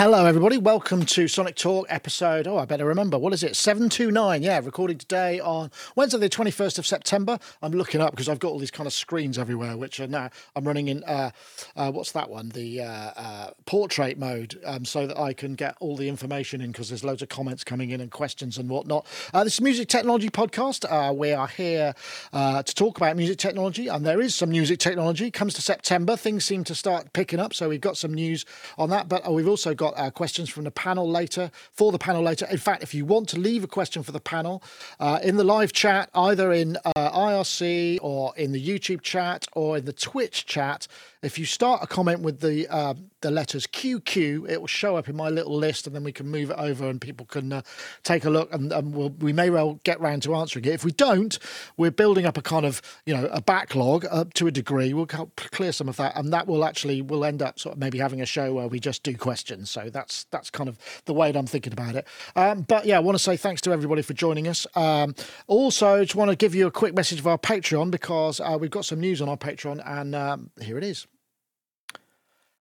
Hello everybody. Welcome to Sonic Talk episode. Oh, I better remember. What is it? 729. Yeah, recording today on Wednesday, the 21st of September. I'm looking up because I've got all these kind of screens everywhere, which are now I'm running in, uh, uh, what's that one? The uh, uh, portrait mode, um, so that I can get all the information in because there's loads of comments coming in and questions and whatnot. Uh, this is Music Technology Podcast. Uh, we are here to talk about music technology, and there is some music technology. Comes to September, things seem to start picking up, so we've got some news on that. But we've also got uh, questions from the panel later, for the panel later. In fact, if you want to leave a question for the panel uh, in the live chat, either in uh, IRC or in the YouTube chat or in the Twitch chat, if you start a comment with the uh, the letters QQ, it will show up in my little list, and then we can move it over, and people can uh, take a look, and, and we'll, we may well get round to answering it. If we don't, we're building up a kind of you know a backlog up to a degree. We'll clear some of that, and that will actually we'll end up sort of maybe having a show where we just do questions. So that's that's kind of the way that I'm thinking about it. Um, but yeah, I want to say thanks to everybody for joining us. Um, also, just want to give you a quick message of our Patreon because uh, we've got some news on our Patreon, and um, here it is.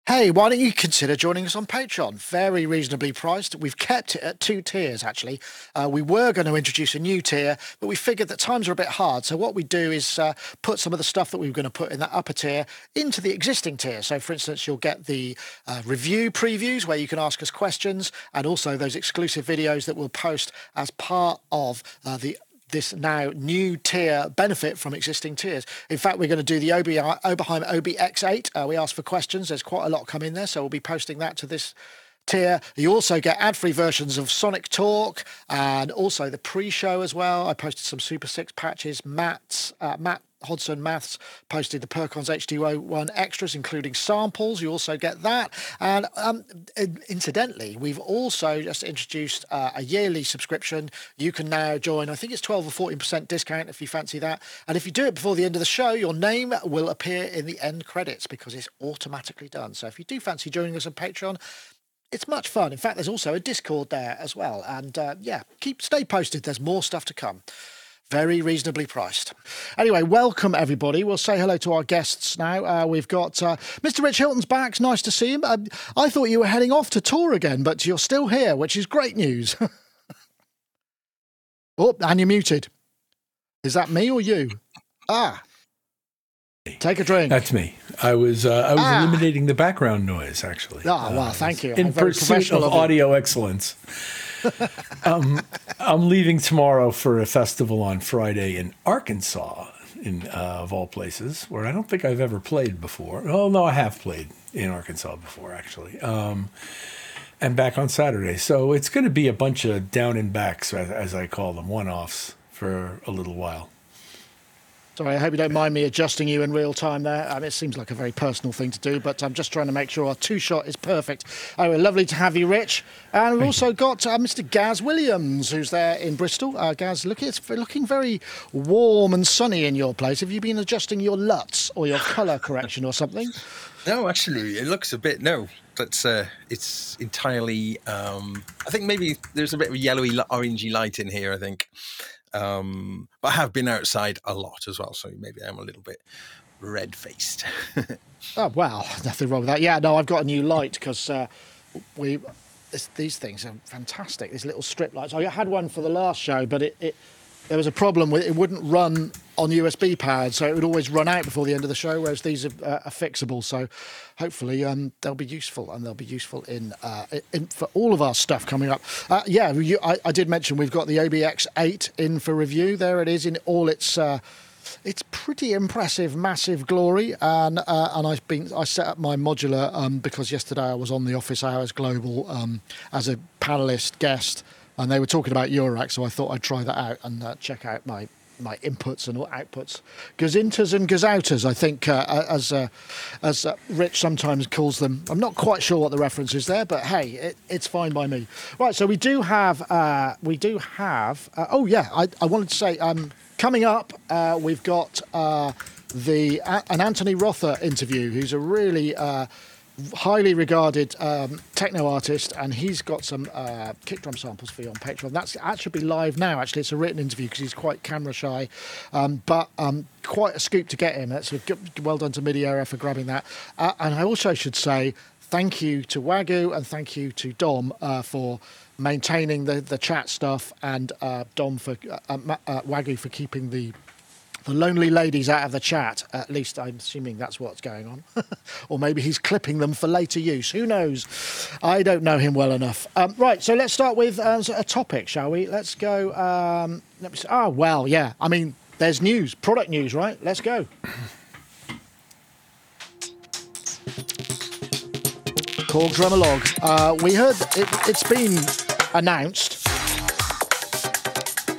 Hey, why don't you consider joining us on Patreon? Very reasonably priced. We've kept it at two tiers, actually. Uh, we were going to introduce a new tier, but we figured that times are a bit hard. So, what we do is uh, put some of the stuff that we were going to put in that upper tier into the existing tier. So, for instance, you'll get the uh, review previews where you can ask us questions and also those exclusive videos that we'll post as part of uh, the this now new tier benefit from existing tiers. In fact, we're going to do the OBI, Oberheim OBX8. Uh, we asked for questions. There's quite a lot coming there, so we'll be posting that to this tier. You also get ad-free versions of Sonic Talk and also the pre-show as well. I posted some Super Six patches. Matt's uh, Matt Hodson Maths posted the Perkons HD-01 extras, including samples. You also get that. And um, incidentally, we've also just introduced uh, a yearly subscription. You can now join, I think it's 12 or 14% discount if you fancy that. And if you do it before the end of the show, your name will appear in the end credits because it's automatically done. So if you do fancy joining us on Patreon, it's much fun. In fact, there's also a Discord there as well. And uh, yeah, keep stay posted. There's more stuff to come. Very reasonably priced. Anyway, welcome everybody. We'll say hello to our guests now. Uh, we've got uh, Mr. Rich Hilton's back. It's nice to see him. Um, I thought you were heading off to tour again, but you're still here, which is great news. oh, and you're muted. Is that me or you? Ah. Take a drink. That's me. I was uh, I was Ah. eliminating the background noise actually. Ah, well, Uh, thank you. In pursuit professional of of audio excellence. um, I'm leaving tomorrow for a festival on Friday in Arkansas, in uh, of all places, where I don't think I've ever played before. Oh no, I have played in Arkansas before actually. Um, and back on Saturday, so it's going to be a bunch of down and backs, as, I call them, one-offs for a little while. Sorry, I hope you don't mind me adjusting you in real time there. Um, it seems like a very personal thing to do, but I'm just trying to make sure our two shot is perfect. Anyway, lovely to have you, Rich. And we've also got uh, Mr. Gaz Williams, who's there in Bristol. Uh, Gaz, look, it's looking very warm and sunny in your place. Have you been adjusting your LUTs or your colour correction or something? No, actually, it looks a bit. No, that's uh, it's entirely. Um, I think maybe there's a bit of yellowy, orangey light in here. I think, um, but I have been outside a lot as well, so maybe I'm a little bit red faced. Oh, well, nothing wrong with that. Yeah, no, I've got a new light because uh, we. This, these things are fantastic. These little strip lights. I had one for the last show, but it, it there was a problem with it wouldn't run on USB powered, so it would always run out before the end of the show. Whereas these are, uh, are fixable, so hopefully um, they'll be useful and they'll be useful in, uh, in for all of our stuff coming up. Uh, yeah, you, I, I did mention we've got the OBX8 in for review. There it is in all its. Uh, it's pretty impressive, massive glory, and uh, and I've been I set up my modular um, because yesterday I was on the Office Hours Global um, as a panelist guest, and they were talking about Eurorack, so I thought I'd try that out and uh, check out my my inputs and outputs, gazinters and gazouters. I think uh, as uh, as uh, Rich sometimes calls them. I'm not quite sure what the reference is there, but hey, it, it's fine by me. Right, so we do have uh, we do have. Uh, oh yeah, I, I wanted to say um, coming up uh, we've got the an Anthony Rother interview, who's a really highly regarded um, techno artist, and he's got some uh, kick drum samples for you on Patreon. That's that should be live now. Actually, it's a written interview because he's quite camera shy, um, but um, quite a scoop to get him. That's a good, well done to Midierror for grabbing that. Uh, and I also should say. thank you to Wagyu and thank you to Dom uh, for maintaining the, the chat stuff and uh, Dom for uh, uh, Wagyu for keeping the the lonely ladies out of the chat. At least I'm assuming that's what's going on. or maybe he's clipping them for later use. Who knows? I don't know him well enough. Um, right, so let's start with uh, a topic, shall we? Let's go. Um, let me see. Oh, well, yeah. I mean, there's news, product news, right? Let's go. Korg Drumlogue Uh, we heard it, it's been announced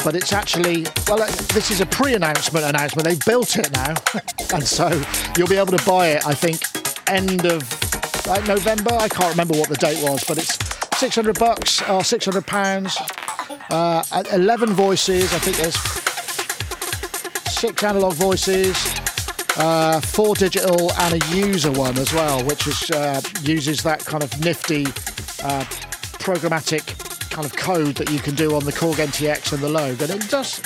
but it's actually well this is a pre-announcement announcement. They've built it now. And so you'll be able to buy it i think end of like november. I can't remember what the date was but it's 600 bucks or 600 pounds. Uh, 11 voices i think there's six analog voices uh, four digital and a user one as well which is uh, uses that kind of nifty uh, programmatic kind of code that you can do on the Korg NTS and the Logue, and it does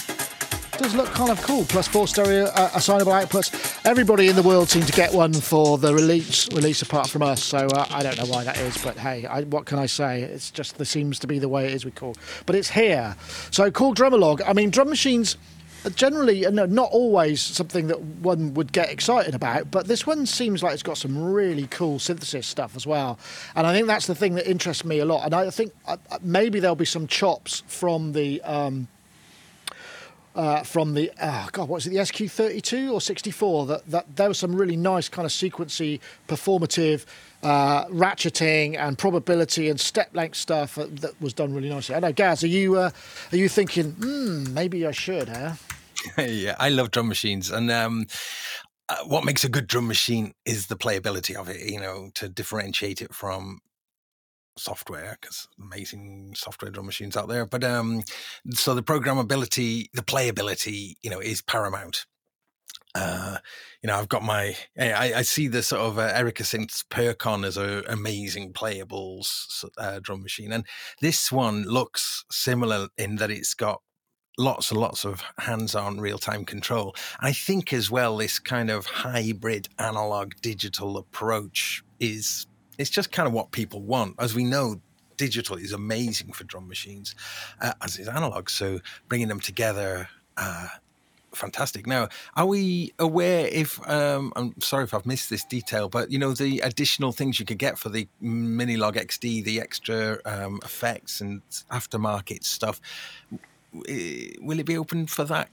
does look kind of cool. Plus four stereo uh, assignable outputs. Everybody in the world seemed to get one for the release release apart from us. So uh, I don't know why that is, but hey, I, what can I say? It's just there seems to be the way it is with Korg. But it's here. So Korg Drumlogue. I mean, drum machines generally, no, not always something that one would get excited about, but this one seems like it's got some really cool synthesis stuff as well. And I think that's the thing that interests me a lot. And I think uh, uh, maybe there'll be some chops from the. Um, uh, from the oh god, what was it? The SQ32 or 64? That that there was some really nice kind of sequency, performative, uh, ratcheting and probability and step length stuff that was done really nicely. I know, Gaz, are you uh, are you thinking, hmm, maybe I should, huh? yeah, I love drum machines, and um, uh, what makes a good drum machine is the playability of it. You know, to differentiate it from software because amazing software drum machines out there. But um, so the programmability, the playability, you know, is paramount. Uh, you know, I've got my, I, I see the sort of uh, Erica Synths Percon as an amazing playables uh, drum machine. And this one looks similar in that it's got lots and lots of hands-on real-time control. I think as well, this kind of hybrid analog digital approach is it's just kind of what people want. As we know, digital is amazing for drum machines, uh, as is analog. So bringing them together. Uh, fantastic. Now, are we aware if um, I'm sorry if I've missed this detail, but you know the additional things you could get for the Minilogue XD, the extra um, effects and aftermarket stuff will it be open for that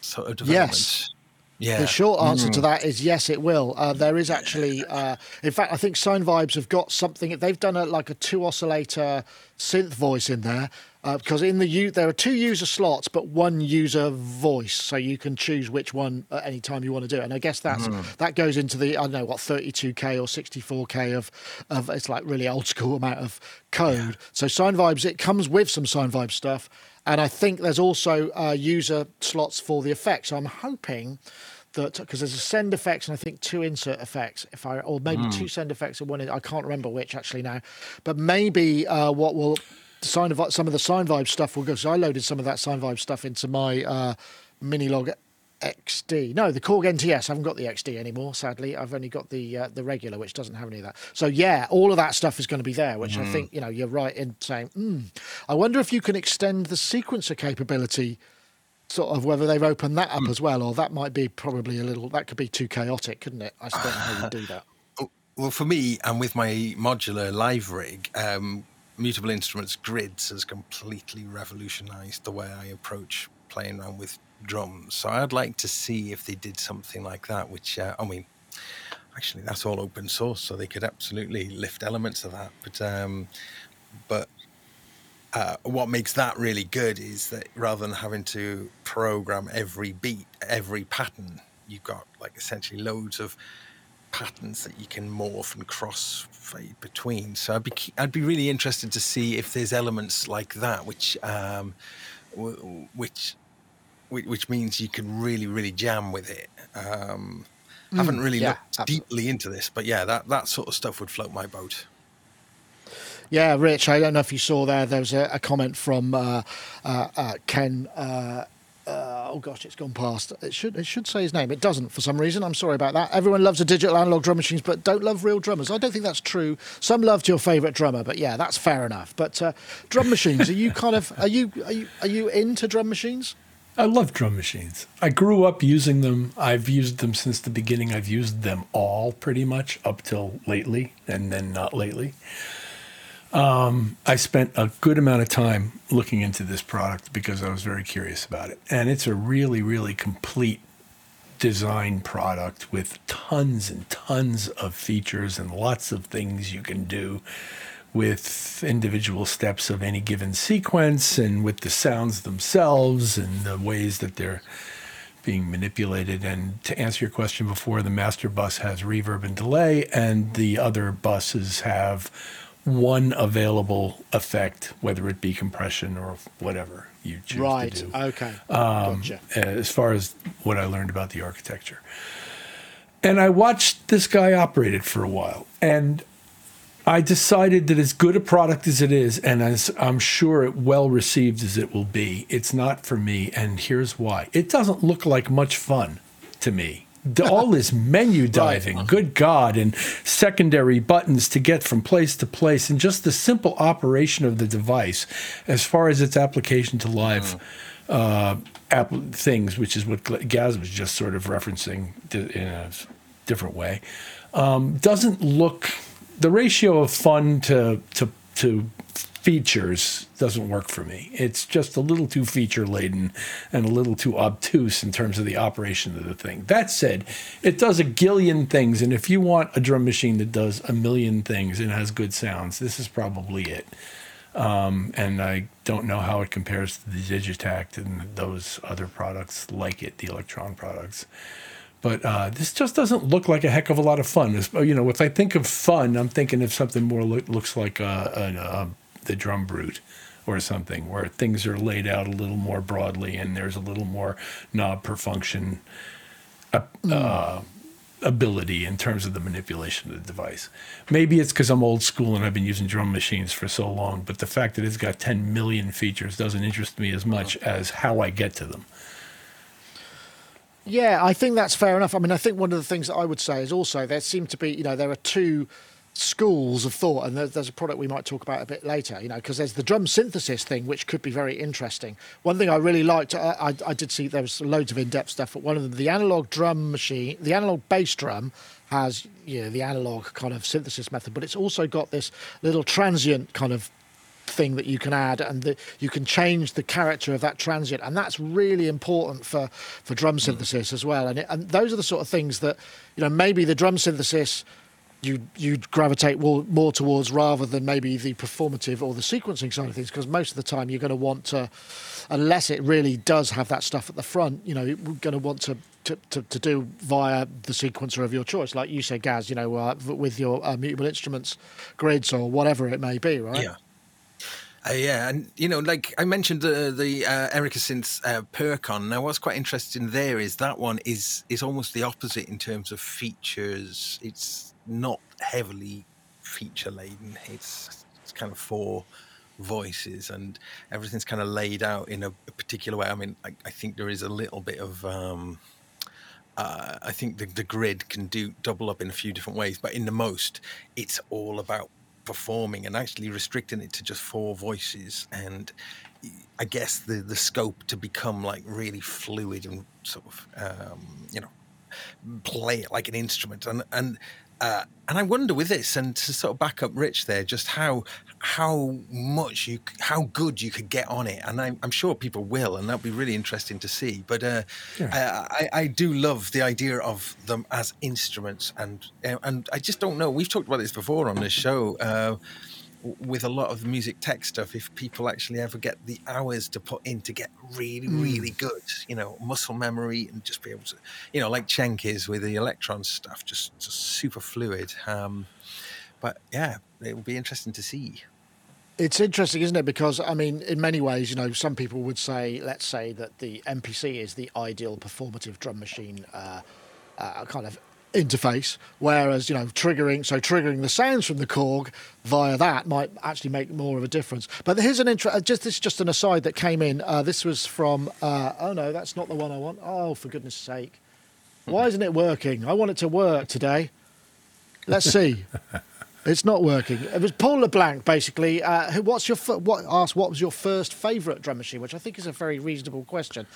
sort of development? Yes. Yeah. The short answer mm. to that is yes, it will. Uh, there is actually, uh, in fact, I think Sinevibes have got something. They've done a, like a two oscillator synth voice in there uh, because in the U there are two user slots, but one user voice, so you can choose which one at any time you want to do it. And I guess that's mm. that goes into the I don't know what 32k or 64k of of it's like really old school amount of code. Yeah. So Sinevibes it comes with some Sine Vibe stuff and I think there's also uh, user slots for the effects. So I'm hoping that because there's a send effects and I think two insert effects, if I or maybe mm. two send effects and one. I can't remember which actually now, but maybe uh, what will sign of some of the Sine Vibe stuff will go. So I loaded some of that Sine Vibe stuff into my uh, Minilogue XD. No, the Korg NTS. I haven't got the XD anymore. Sadly, I've only got the uh, the regular, which doesn't have any of that. So yeah, all of that stuff is going to be there, which mm. I think you know you're right in saying. Mm, I wonder if you can extend the sequencer capability, sort of whether they've opened that up mm. as well, or that might be probably a little. That could be too chaotic, couldn't it? I don't know how you do that. Well, for me, and with my modular live rig, um, Mutable Instruments Grids has completely revolutionised the way I approach playing around with drums. So I'd like to see if they did something like that, which, uh, I mean, actually that's all open source, so they could absolutely lift elements of that. But, um, but uh, what makes that really good is that rather than having to program every beat, every pattern, you've got like essentially loads of patterns that you can morph and cross fade between. So I'd be I'd be really interested to see if there's elements like that, which um, which which means you can really, really jam with it. Um, mm, haven't really yeah, looked absolutely. deeply into this, but yeah, that, that sort of stuff would float my boat. Yeah, Rich, I don't know if you saw there, there was a, a comment from uh, uh, uh, Ken. Uh, uh oh gosh, it's gone past. It should it should say his name. It doesn't for some reason. I'm sorry about that. Everyone loves the digital analog drum machines, but don't love real drummers. I don't think that's true. Some loved your favourite drummer, but yeah, that's fair enough. But uh, drum machines, are you kind of are you are you are you into drum machines? I love drum machines. I grew up using them. I've used them since the beginning. I've used them all pretty much up till lately, and then not lately. Um, I spent a good amount of time looking into this product because I was very curious about it. And it's a really, really complete design product with tons and tons of features and lots of things you can do with individual steps of any given sequence and with the sounds themselves and the ways that they're being manipulated. And to answer your question before, the master bus has reverb and delay, and the other buses have one available effect, whether it be compression or whatever you choose Right. to do. Right. Okay. Um, gotcha. As far as what I learned about the architecture. And I watched this guy operate it for a while. And I decided that as good a product as it is, and as I'm sure it well received as it will be, it's not for me. And here's why it doesn't look like much fun to me. All this menu diving, good God, and secondary buttons to get from place to place, and just the simple operation of the device as far as its application to live uh, app- things, which is what Gaz was just sort of referencing in a different way, um, doesn't look. The ratio of fun to to to features doesn't work for me. It's just a little too feature laden and a little too obtuse in terms of the operation of the thing. That said, it does a gillion things, and if you want a drum machine that does a million things and has good sounds, this is probably it Um, and I don't know how it compares to the Digitakt and those other products like it, the Elektron products. But uh, this just doesn't look like a heck of a lot of fun. It's- You know, if I think of fun, I'm thinking of something more look, looks like uh, an, uh, the DrumBrute or something, where things are laid out a little more broadly and there's a little more knob per function uh, ability in terms of the manipulation of the device. Maybe it's because I'm old school and I've been using drum machines for so long, but the fact that it's got 10 million features doesn't interest me as much as how I get to them. Yeah, I think that's fair enough. I mean, I think one of the things that I would say is also there seem to be, you know, there are two schools of thought, and there's, a product we might talk about a bit later, you know, because there's the drum synthesis thing, which could be very interesting. One thing I really liked, I, I, did see there was loads of in-depth stuff, but one of them, the analog drum machine, the analog bass drum has, you know, the analog kind of synthesis method, but it's also got this little transient kind of thing that you can add and the, you can change the character of that transient. And that's really important for for drum synthesis as well. And, it, and those are the sort of things that you know maybe the drum synthesis you you gravitate more, more towards rather than maybe the performative or the sequencing side of things because most of the time you're going to want to unless it really does have that stuff at the front you know you're going to want to to, to, to do via the sequencer of your choice. Like you said Gaz you know uh, with your uh, mutable instruments grids or whatever it may be right? Yeah. Uh, yeah, and you know, like I mentioned the the uh, Erica Synths uh, Percon. Now, what's quite interesting there is that one is is almost the opposite in terms of features. It's not heavily feature laden. It's it's kind of four voices and everything's kind of laid out in a, a particular way. I mean, I, I think there is a little bit of. Um, uh, I think the, the grid can do double up in a few different ways, but in the most, it's all about performing and actually restricting it to just four voices and I guess the the scope to become like really fluid and sort of um, you know play it like an instrument. And and uh, and I wonder with this and to sort of back up Rich there just how how much you how good you could get on it. And I'm, I'm sure people will and that'll be really interesting to see. But uh, I, I I do love the idea of them as instruments. And uh, and I just don't know we've talked about this before on this show uh, with a lot of the music tech stuff if people actually ever get the hours to put in to get really really good you know muscle memory and just be able to you know like Cenk is with the Elektron stuff just, just super fluid um but yeah it will be interesting to see It's interesting, isn't it? Because I mean, in many ways, you know, some people would say, let's say that the MPC is the ideal performative drum machine, uh, uh, kind of interface, whereas you know triggering so triggering the sounds from the Korg via that might actually make more of a difference. But here's an intro. uh, Just this is just an aside that came in. Uh, this was from. Uh, oh no, that's not the one I want. Oh, for goodness sake! Why isn't it working? I want it to work today. Let's see. It's not working. It was Paul LeBlanc, basically. Uh, who? What's your what? Asked what was your first favourite drum machine, which I think is a very reasonable question.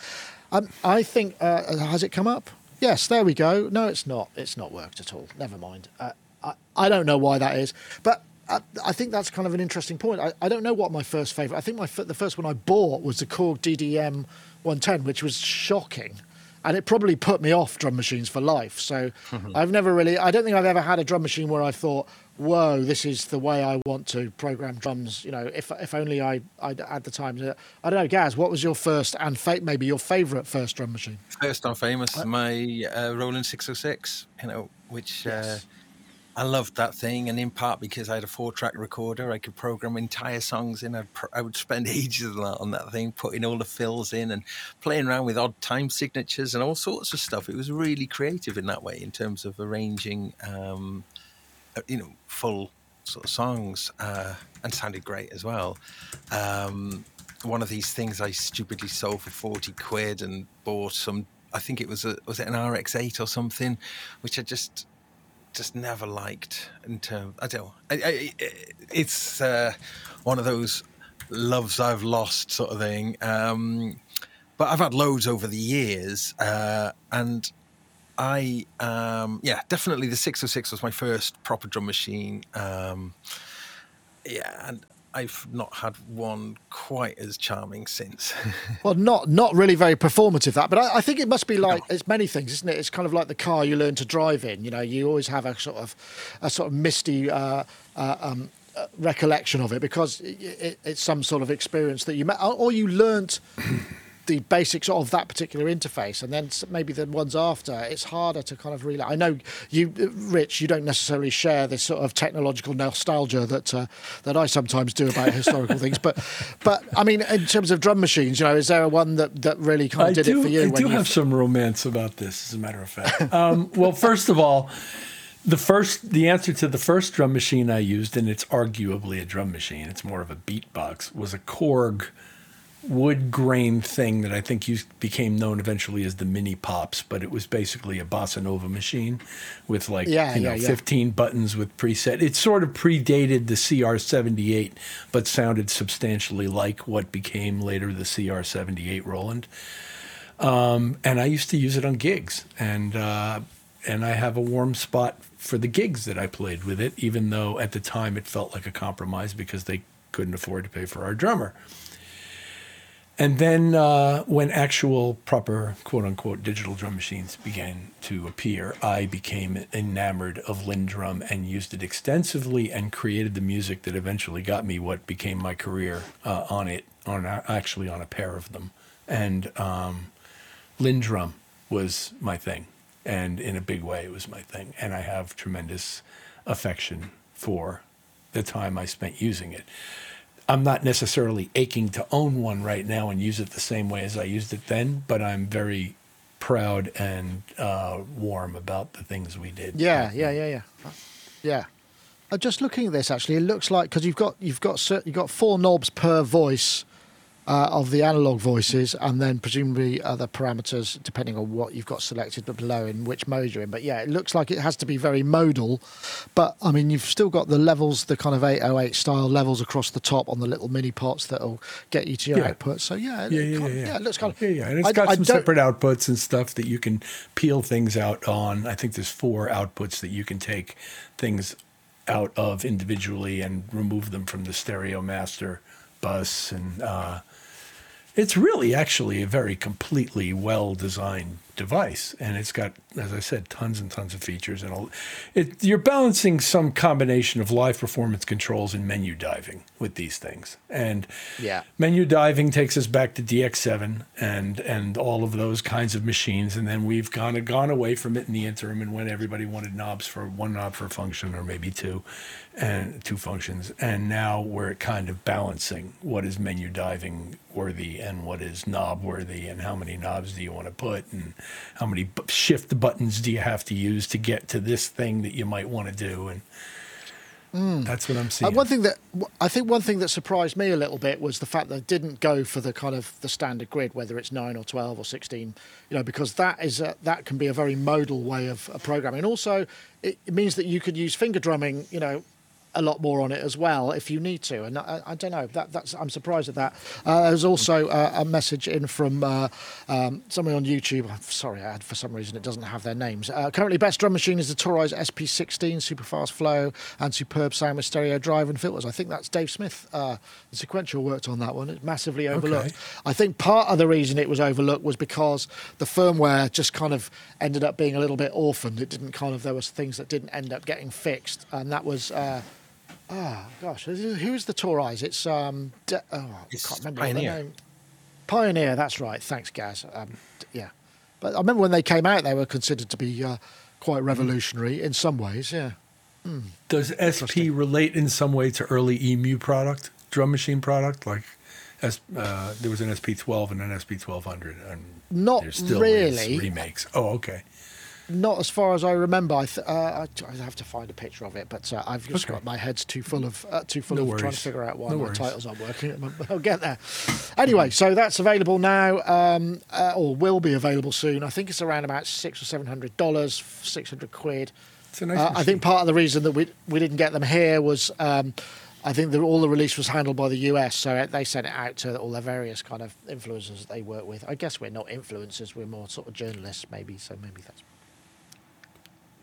Um, I think uh, has it come up? Yes, there we go. No, it's not. It's not worked at all. Never mind. Uh, I I don't know why that is, but. I I think that's kind of an interesting point. I, I don't know what my first favourite. I think my the first one I bought was the Korg DDM 110, which was shocking, and it probably put me off drum machines for life. So I've never really. I don't think I've ever had a drum machine where I thought, "Whoa, this is the way I want to program drums." You know, if if only I I had the time to. I don't know, Gaz. What was your first and fa- maybe your favourite first drum machine? First on famous, my uh, Roland 606, you know, which Yes. uh, I loved that thing. And in part because I had a four track recorder, I could program entire songs in. I'd pr- I would spend ages on that, on that thing, putting all the fills in and playing around with odd time signatures and all sorts of stuff. It was really creative in that way in terms of arranging, um, uh, you know, full sort of songs uh, and sounded great as well. Um, one of these things I stupidly sold for 40 quid and bought some, I think it was a, was it an RX8 or something, which I just, just never liked in terms, I don't. I, I, it's uh, one of those loves I've lost sort of thing. Um, but I've had loads over the years, uh, and I, um, yeah, definitely the 606 was my first proper drum machine. Um, yeah, and I've not had one quite as charming since. Well, not not really very performative that, but I, I think it must be like it's many things, isn't it? It's kind of like the car you learn to drive in. You know, you always have a sort of a sort of misty uh, uh, um, uh, recollection of it because it, it, it's some sort of experience that you met, or you learnt the basics of that particular interface, and then maybe the ones after, it's harder to kind of really. I know you, Rich, you don't necessarily share this sort of technological nostalgia that uh, that I sometimes do about historical things, but but I mean, in terms of drum machines, you know, is there a one that that really kind of I did do, it for you? I when do you have some romance about this, as a matter of fact. um, well, first of all, the first, the answer to the first drum machine I used, and it's arguably a drum machine. It's more of a beatbox. Was a Korg wood grain thing that I think used, became known eventually as the mini pops, but it was basically a bossa nova machine with like Yeah, you know yeah, yeah. 15 buttons with preset. It sort of predated the CR78, but sounded substantially like what became later the CR78 Roland and I used to use it on gigs, and uh, and I have a warm spot for the gigs that I played with it, even though at the time it felt like a compromise because they couldn't afford to pay for our drummer. And then uh, when actual proper quote unquote digital drum machines began to appear, I became enamored of LinnDrum and used it extensively and created the music that eventually got me what became my career uh, on it, on a- actually on a pair of them. And um, LinnDrum was my thing, and in a big way, it was my thing. And I have tremendous affection for the time I spent using it. I'm not necessarily aching to own one right now and use it the same way as I used it then, but I'm very proud and uh, warm about the things we did. Yeah, yeah, yeah, yeah, yeah. Uh, just looking at this, actually, it looks like because you've got you've got you've got four knobs per voice uh, of the analog voices, and then presumably other parameters depending on what you've got selected below in which mode you're in. But yeah, it looks like it has to be very modal. But I mean, you've still got the levels, the kind of 808 style levels across the top on the little mini pots that'll get you to your Yeah. output. So yeah, Yeah, it yeah, kind yeah, of- yeah. it looks kind of Yeah, yeah, and it's I- got I some don't- separate outputs and stuff that you can peel things out on. I think there's four outputs that you can take things out of individually and remove them from the stereo master bus, and uh, it's really actually a very completely well designed device, and it's got, as I said, tons and tons of features. And all, it, you're balancing some combination of live performance controls and menu diving with these things, and Yeah. menu diving takes us back to DX7 and and all of those kinds of machines, and then we've kind of gone away from it in the interim, and when everybody wanted knobs for one knob for a function or maybe two, and two functions, and now we're kind of balancing what is menu diving worthy and what is knob worthy, and how many knobs do you want to put, and how many b- shift buttons do you have to use to get to this thing that you might want to do, and that's what I'm Uh, seeing. one thing that I think one thing that surprised me a little bit was the fact that it didn't go for the kind of the standard grid, whether it's nine or twelve or sixteen. You know, because that is a, that can be a very modal way of, programming. And also, it, it means that you could use finger drumming. You know. A lot more on it as well if you need to, and I, I don't know. That, that's I'm surprised at that. Uh, there's also uh, a message in from uh, um, somebody on YouTube. I'm sorry, I had, for some reason it doesn't have their names. Uh, currently, best drum machine is the Toraiz SP16, super fast flow and superb sound with stereo drive and filters. I think that's Dave Smith. Uh, the sequential worked on that one. It's massively overlooked. Okay. I think part of the reason it was overlooked was because the firmware just kind of ended up being a little bit orphaned. It didn't kind of there was things that didn't end up getting fixed, and that was. Ah, gosh, who's who's the eyes? It's um, De- oh, I It's can't remember Pioneer. name. Pioneer, that's right. Thanks, Gaz. Um, yeah, but I remember when they came out, they were considered to be uh, quite revolutionary in some ways. Yeah. Does SP relate in some way to early EMU product, drum machine product? Like, uh, there was an SP12 and an SP1200, and Not still really. remakes. Oh, okay. Not as far as I remember. I, th- uh, I, I have to find a picture of it, but uh, I've just Okay. got my head's too full of uh, too full No of trying to figure out why No my worries. titles aren't working. I'll get there. Anyway, so that's available now, um, uh, or will be available soon. I think it's around about six or seven hundred dollars, six hundred quid. It's a nice. Uh, I think part of the reason that we we didn't get them here was um, I think all the release was handled by the US, so they sent it out to all their various kind of influencers that they work with. I guess we're not influencers; we're more sort of journalists, maybe. So maybe that's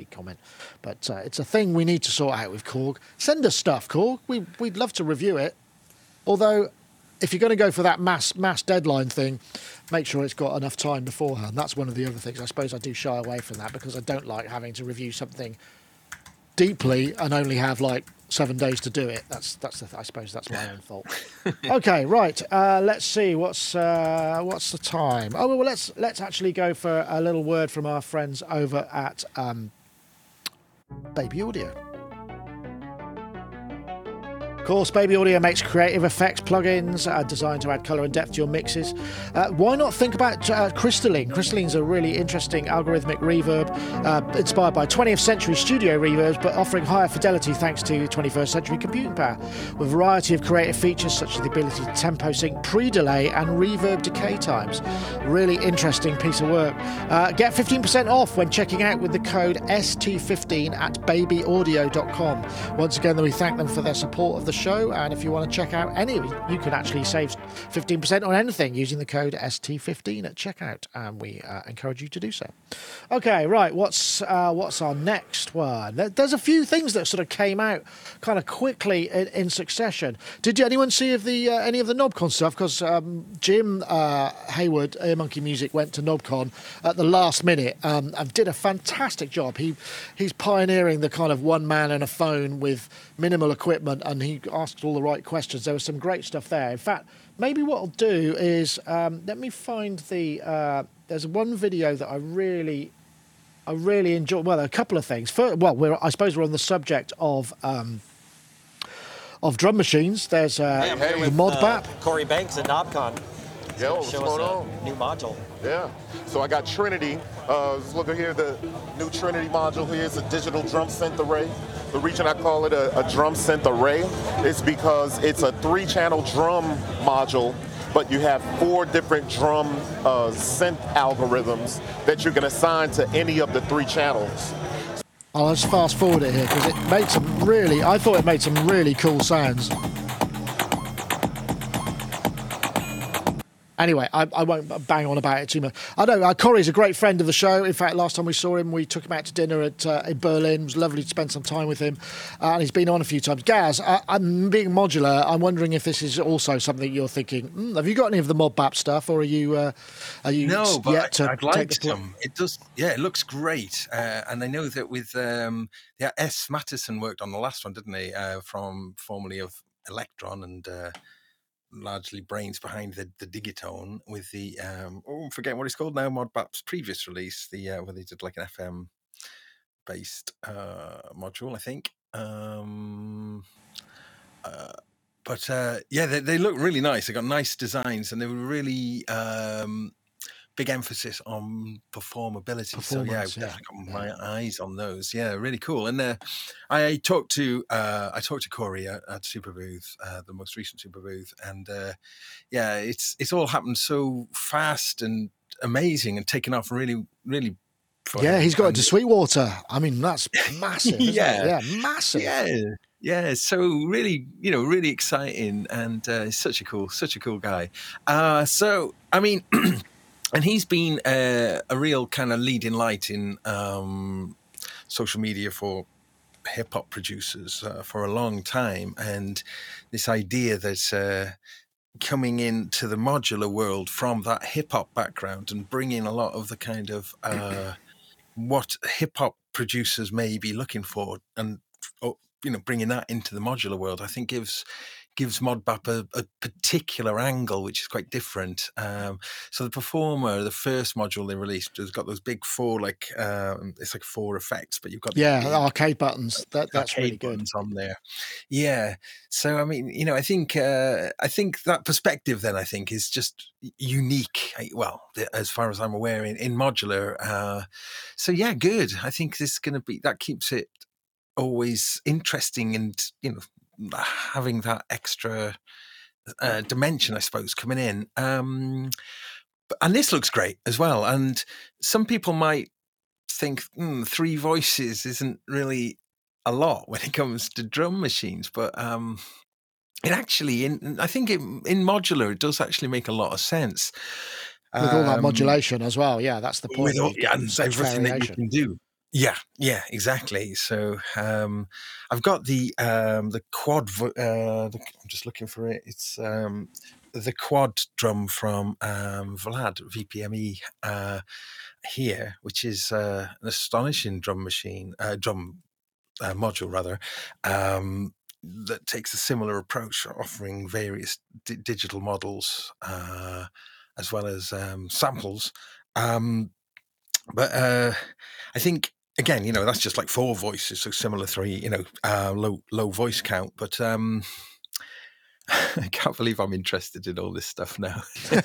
big comment, but uh, it's a thing we need to sort out with Korg. Send us stuff, Korg. We we'd love to review it. Although, if you're going to go for that mass mass deadline thing, make sure it's got enough time beforehand. That's one of the other things. I suppose I do shy away from that because I don't like having to review something deeply and only have like seven days to do it. That's that's the, I suppose that's my own fault. okay, right. Uh, let's see what's uh, what's the time. Oh well, let's let's actually go for a little word from our friends over at um, Baby Audio. Of course, Baby Audio makes creative effects plugins uh, designed to add color and depth to your mixes. Uh, why not think about uh, Crystalline? Crystalline's a really interesting algorithmic reverb uh, inspired by 20th century studio reverbs, but offering higher fidelity thanks to 21st century computing power, with a variety of creative features such as the ability to tempo sync, pre-delay, and reverb decay times. Really interesting piece of work. Uh, get 15% off when checking out with the code ST15 at babyaudio.com. Once again, we thank them for their support of the show, and if you want to check out any you can actually save 15% on anything using the code ST15 at checkout, and we uh, encourage you to do so. Okay, right. What's uh, what's our next one? There's a few things that sort of came out kind of quickly in, in succession. Did anyone see of the uh, any of the Knobcon stuff? Because um, Jim uh, Hayward, Air Monkey Music, went to Knobcon at the last minute um, and did a fantastic job. He he's pioneering the kind of one man and a phone with minimal equipment, and he asked all the right questions. There was some great stuff there. In fact, maybe what I'll do is um, let me find the. Uh, there's one video that I really I really enjoy. Well, a couple of things. First, well, we're I suppose we're on the subject of um, of drum machines. There's uh, I'm the with, mod uh. Corey Banks at Knobcon. Yo, what's Show going us on? new module. Yeah. So I got Trinity. Uh, just look at here, the new Trinity module here is a digital drum synth array. The reason I call it a, a drum synth array is because it's a three-channel drum module, but you have four different drum uh, synth algorithms that you can assign to any of the three channels. I'll just fast forward it here because it made some really. I thought it made some really cool sounds. Anyway, I, I won't bang on about it too much. I know uh, Corey's a great friend of the show. In fact, last time we saw him, we took him out to dinner at uh, in Berlin. It was lovely to spend some time with him, uh, and he's been on a few times. Gaz, I, I'm being modular. I'm wondering if this is also something you're thinking. Mm, have you got any of the Modbap stuff, or are you uh, are you No, but yet I- to I'd like some. It does, yeah, it looks great. Uh, and I know that with um, yeah, S. Mattison worked on the last one, didn't he? Uh, from formerly of Elektron and uh, largely brains behind the, the Digitone with the um, oh, I'm forgetting what it's called now. Modbap's previous release, the uh, where they did like an FM based uh, module, I think. Um, uh, but uh, yeah, they, they look really nice. They got nice designs, and they were really um, big emphasis on performability. so yeah, I've yeah. definitely got my eyes on those. Yeah, really cool. And uh, I talked to uh, I talked to Corey at, at Superbooth, uh, the most recent Superbooth, and uh, yeah, it's it's all happened so fast and amazing and taken off really really. Yeah, him. he's got And- into Sweetwater. I mean, that's massive. isn't it? Yeah. yeah, massive. yeah yeah so really you know really exciting and uh, such a cool such a cool guy uh so i mean and he's been uh, a real kind of leading light in um social media for hip hop producers uh, for a long time. And this idea that uh coming into the modular world from that hip hop background and bringing a lot of the kind of uh, what hip hop producers may be looking for and oh, you know bringing that into the modular world, I think gives gives Modbap a, a particular angle which is quite different. Um, so the performer, the first module they released, has got those big four like um, it's like four effects, but you've got the Yeah, big- arcade buttons. That, that's arcade really good. buttons on there. Yeah. So I mean, you know, I think uh, I think that perspective then I think is just unique. Well, as far as I'm aware, in, in modular. Uh, so yeah, good. I think this is going to be that keeps it always interesting and you know having that extra uh, dimension, I suppose, coming in. Um, and this looks great as well. And some people might think "Hmm, three voices isn't really a lot when it comes to drum machines, but um, it actually, in I think it, in modular, it does actually make a lot of sense With all that Um, modulation as well. Yeah, that's the point. with all, yeah, and everything that you can do. Yeah, yeah, exactly. So um, I've got the um, the quad. Uh, the, I'm just looking for it. It's um, the quad drum from um, Vlad VPME uh, here, which is uh, an astonishing drum machine, uh, drum uh, module rather. Um, that takes a similar approach, offering various di- digital models uh, as well as um, samples. Um, but uh, I think again, you know, that's just like four voices, so similar three, you know, uh, low low voice count. But um, I can't believe I'm interested in all this stuff now.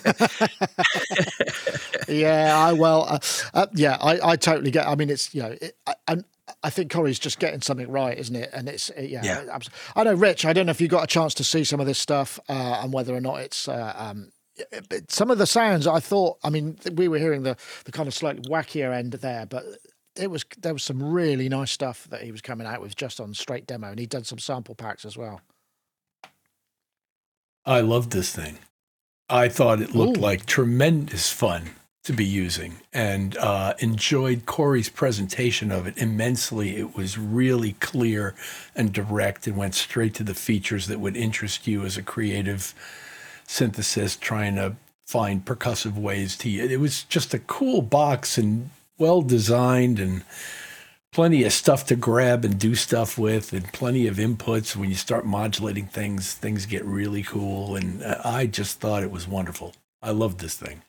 yeah, I well, uh, uh, yeah, I, I totally get. I mean, it's you know, it, I, I I think Corey's just getting something right, isn't it? And it's yeah, Yeah. I know, Rich. I don't know if you got a chance to see some of this stuff uh, and whether or not it's. Uh, um, some of the sounds I thought, I mean, we were hearing the the kind of slightly wackier end there, but it was there was some really nice stuff that he was coming out with just on straight demo, and he'd done some sample packs as well. I loved this thing. I thought it looked Ooh. like tremendous fun to be using and uh, enjoyed Corey's presentation of it immensely. It was really clear and direct and went straight to the features that would interest you as a creative synthesist trying to find percussive ways to it was just a cool box and well designed and plenty of stuff to grab and do stuff with and plenty of inputs when you start modulating things things get really cool and uh, i just thought it was wonderful i loved this thing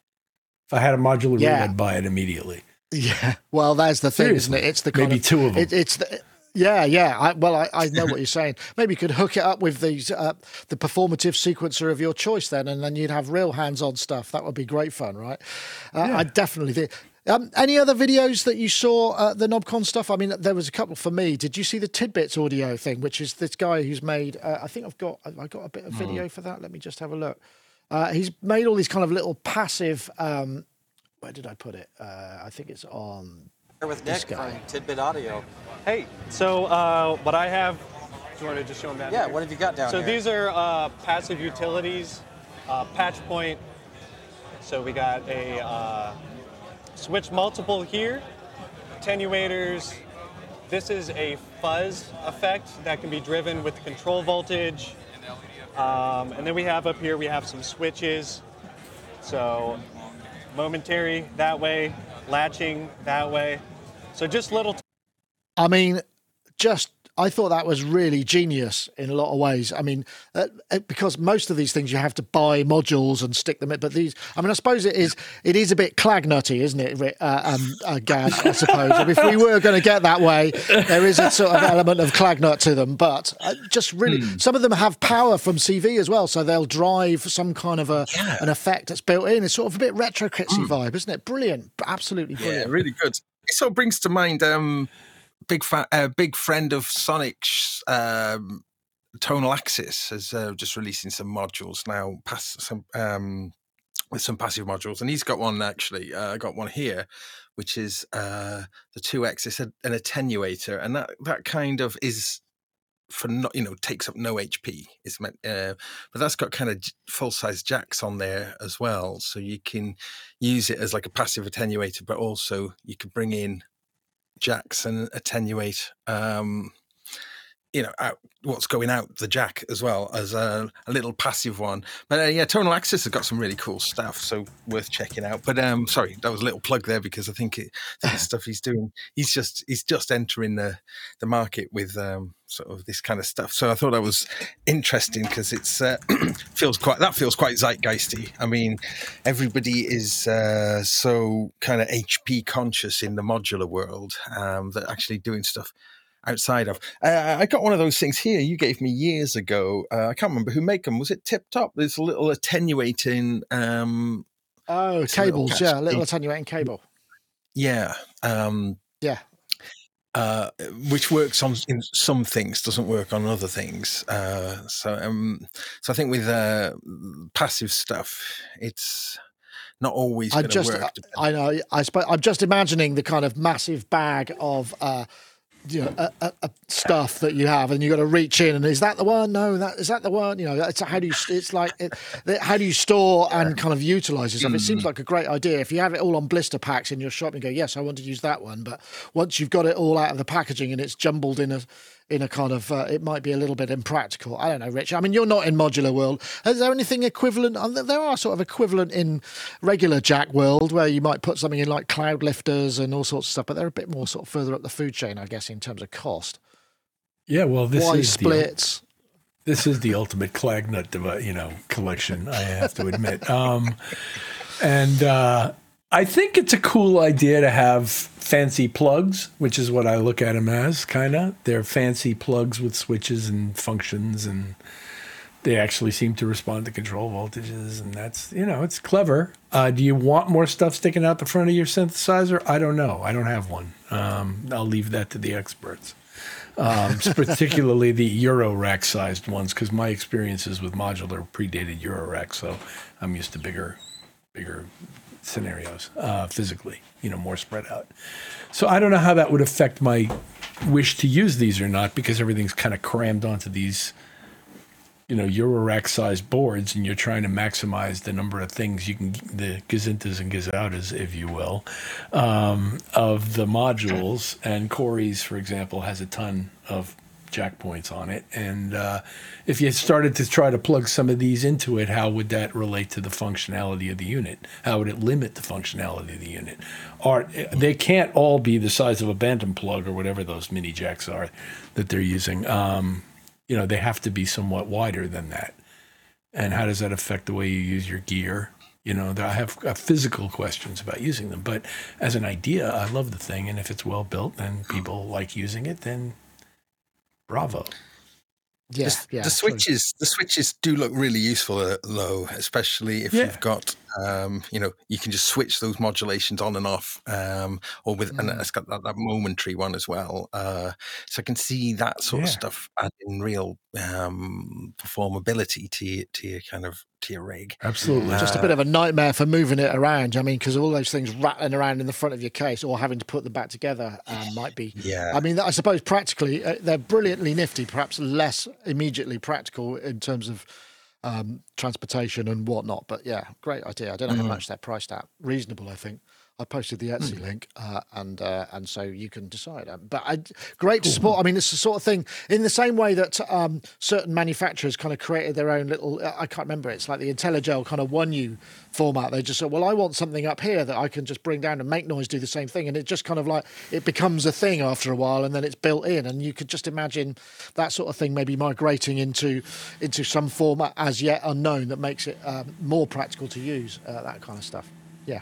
if i had a modular Yeah. i'd buy it immediately Yeah, well, that's the thing, isn't it? It's the maybe of, two of them It, it's the, yeah, yeah. I, well, I, I know what you're saying. Maybe you could hook it up with these uh, the performative sequencer of your choice, then, and then you'd have real hands-on stuff. That would be great fun, right? Uh, I definitely think. Um, any other videos that you saw uh, the Knobcon stuff? I mean, there was a couple for me. Did you see the Tidbits audio thing, which is this guy who's made? Uh, I think I've got I got a bit of video for that. Let me just have a look. Uh, he's made all these kind of little passive. Um, where did I put it? Uh, I think it's on Here with This Nick guy. from Tidbit Audio. Hey, so uh, what I have, do you want to just show them down Yeah, here? what have you got down So here? these are uh, passive utilities, uh, patch point. So we got a uh, switch multiple here, attenuators. This is a fuzz effect that can be driven with control voltage. Um, and then we have up here, we have some switches. So momentary that way, latching that way. So just little I mean, just I thought that was really genius in a lot of ways. I mean, uh, uh, because most of these things you have to buy modules and stick them in, but these, I mean, I suppose it is it is a bit clag nutty, isn't it, uh, um, uh, Gaz? I suppose. If we were going to get that way, there is a sort of element of clag nut to them, but uh, just really, some of them have power from CV as well, so they'll drive some kind of a an effect that's built in. It's sort of a bit retro kitsy vibe, isn't it? Brilliant, absolutely brilliant. Yeah, really good. It sort of brings to mind um, big fa- uh, big friend of Sonic's um, Tonal Axis is uh, just releasing some modules now, pass some um, with some passive modules, and he's got one actually. Uh, I got one here, which is uh, the two X. It's a, an attenuator, and that that kind of is for not you know takes up no HP. Is meant, uh, but that's got kind of full size jacks on there as well, so you can use it as like a passive attenuator, but also you can bring in jacks and attenuate. Um, you know out, what's going out the jack as well as a, a little passive one. But uh, yeah tonal axis has got some really cool stuff so worth checking out. But um sorry that was a little plug there because i think, it, the stuff he's doing he's just he's just entering the the market with um sort of this kind of stuff. So i thought that was interesting because it's uh, feels quite that feels quite zeitgeisty. I mean everybody is uh so kind of hp conscious in the modular world um that actually doing stuff outside of. Uh, I got one of those things here you gave me years ago. Uh, I can't remember who make them. Was it Tip Top? There's a little attenuating. Um, Oh, a little cables, yeah, a little attenuating cable. yeah. Um, Yeah. uh, which works on in some things, doesn't work on other things. Uh, so, um, so I think with uh, passive stuff, it's not always I just, work. I know. I suppose I'm just imagining the kind of massive bag of, uh, you know, uh, uh, uh, stuff that you have, and you got to reach in. And is that the one? No, that is that the one. You know, it's how do you? It's like it, how do you store and kind of utilize yourself? It Mm. seems like a great idea. If you have it all on blister packs in your shop, and go, yes, I want to use that one. But once you've got it all out of the packaging and it's jumbled in a in a kind of, uh, it might be a little bit impractical. I don't know, Rich. I mean, you're not in modular world. Is there anything equivalent? uh, There are sort of equivalent in regular Jack world where you might put something in like cloud lifters and all sorts of stuff, but they're a bit more sort of further up the food chain, I guess, in terms of cost. Yeah, well, this Y is the, splits. this is the ultimate clagnut, you know, collection. I have to admit, um, and uh, I think it's a cool idea to have fancy plugs, which is what I look at them as. Kind of, they're fancy plugs with switches and functions, and they actually seem to respond to control voltages, and that's you know, it's clever. Uh, do you want more stuff sticking out the front of your synthesizer? I don't know. I don't have one. Um, I'll leave that to the experts um, particularly the Euro rack sized ones, because my experiences with modular predated Euro rack, so I'm used to bigger, bigger scenarios uh, physically, you know, more spread out. So I don't know how that would affect my wish to use these or not, because everything's kind of crammed onto these, you know, Euro rack sized boards, and you're trying to maximize the number of things you can, the gazintas and gazoutas, if you will, um, of the modules. And Corey's, for example, has a ton of jack points on it. And uh, if you started to try to plug some of these into it, how would that relate to the functionality of the unit? How would it limit the functionality of the unit? Are they can't all be the size of a Bantam plug or whatever those mini jacks are that they're using. Um, you know, they have to be somewhat wider than that. And how does that affect the way you use your gear? You know, I have uh, physical questions about using them, but as an idea, I love the thing. And if it's well built and people like using it, then bravo. Yeah, the, yeah. the true. switches the switches do look really useful uh, though especially if Yeah. you've got um you know you can just switch those modulations on and off um or with and Mm. it's got that, that momentary one as well uh so i can see that sort of Yeah. stuff adding real um performability to your, to your kind of to your rig Absolutely. Just a bit of a nightmare for moving it around. I mean, because all those things rattling around in the front of your case or having to put them back together um, might be. yeah I mean, I suppose practically uh, they're brilliantly nifty, perhaps less immediately practical in terms of um, transportation and whatnot. But yeah, great idea. I don't know how much they're priced at. Reasonable, I think. I posted the Etsy link, uh, and uh, and so you can decide. Um, but I, great to support. I mean, it's the sort of thing in the same way that um, certain manufacturers kind of created their own little. I can't remember. It's like the Intellijel kind of one you format. They just said, well, I want something up here that I can just bring down and make noise do the same thing, and it just kind of like it becomes a thing after a while, and then it's built in, and you could just imagine that sort of thing maybe migrating into into some format as yet unknown that makes it um, more practical to use. Uh, that kind of stuff. Yeah.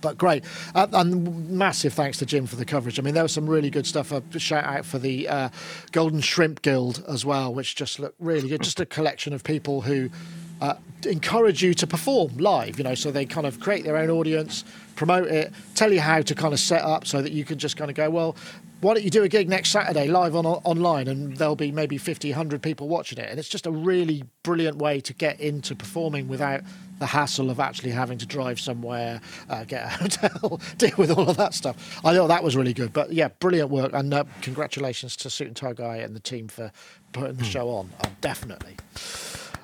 But great, uh, and massive thanks to Jim for the coverage. I mean, there was some really good stuff. A shout out for the uh, Golden Shrimp Guild as well, which just looked really good. Just a collection of people who uh, encourage you to perform live. You know, so they kind of create their own audience, promote it, tell you how to kind of set up so that you can just kind of go, well, why don't you do a gig next Saturday live on online and there'll be maybe 50, 100 people watching it. And it's just a really brilliant way to get into performing without the hassle of actually having to drive somewhere, uh, get a hotel, deal with all of that stuff. I thought that was really good. But yeah, brilliant work. And uh, congratulations to Suit and Tie Guy and the team for putting the show on. Uh, definitely.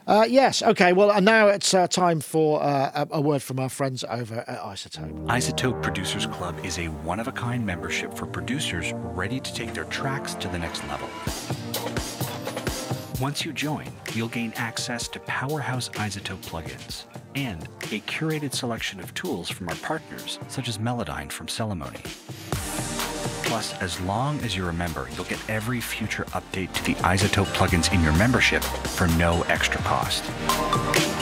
Uh, yes. Okay. Well, and now it's uh, time for uh, a, a word from our friends over at iZotope. iZotope Producers Club is a one of a kind membership for producers ready to take their tracks to the next level. Once you join, you'll gain access to powerhouse iZotope plugins and a curated selection of tools from our partners, such as Melodyne from Celemony. Plus, as long as you're a member, you'll get every future update to the iZotope plugins in your membership for no extra cost.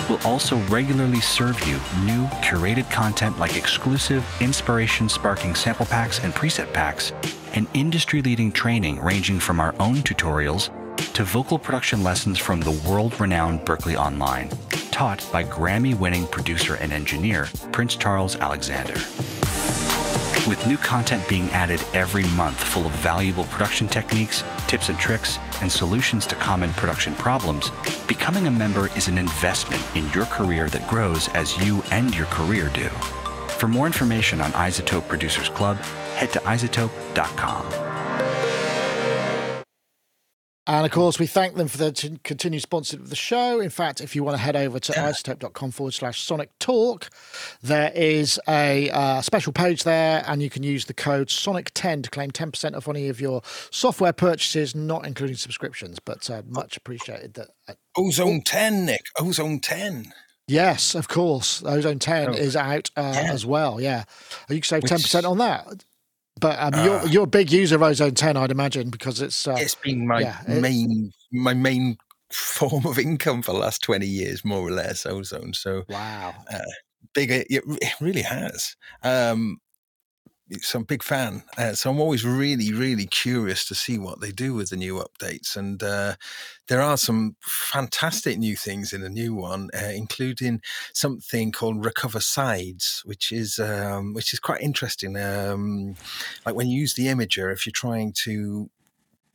We'll also regularly serve you new curated content like exclusive inspiration sparking sample packs and preset packs, and industry leading training ranging from our own tutorials to vocal production lessons from the world renowned Berklee Online, taught by Grammy winning producer and engineer Prince Charles Alexander. With new content being added every month full of valuable production techniques, tips and tricks, and solutions to common production problems, becoming a member is an investment in your career that grows as you and your career do. For more information on iZotope Producers Club, head to iZotope.com. And of course, we thank them for the t- continued sponsorship of the show. In fact, if you want to head over to izotope.com forward slash sonic talk, there is a uh, special page there, and you can use the code SONIC10 to claim 10% off any of your software purchases, not including subscriptions, but uh, much appreciated that. Uh, Ozone 10, Nick. Ozone 10. yes, of course. Ozone 10 Oh. is out uh, Yeah. as well. Yeah. You can save Which- 10% on that. But um, you're, Ah. you're a big user of Ozone 10, I'd imagine, because it's. Uh, It's been my yeah, main my main form of income for the last 20 years, more or less, Ozone. So wow. big, it, it really has. Um, so I'm a big fan. Uh, so I'm always really, really curious to see what they do with the new updates. And uh, there are some fantastic new things in the new one, uh, including something called Recover Sides, which is um, which is quite interesting. Um, like when you use the imager, if you're trying to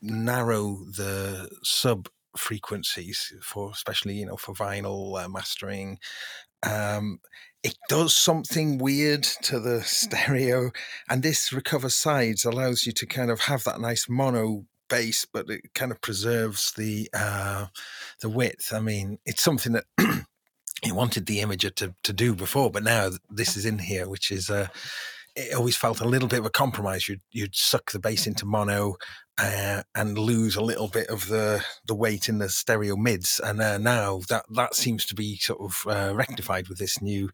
narrow the sub frequencies for especially you know for vinyl uh, mastering um it does something weird to the stereo and this recover sides allows you to kind of have that nice mono bass but it kind of preserves the uh the width. I mean it's something that you wanted the imager to, to do before but now this is in here which is uh it always felt a little bit of a compromise. You'd you'd suck the bass into mono uh, and lose a little bit of the the weight in the stereo mids and uh, now that that seems to be sort of uh, rectified with this new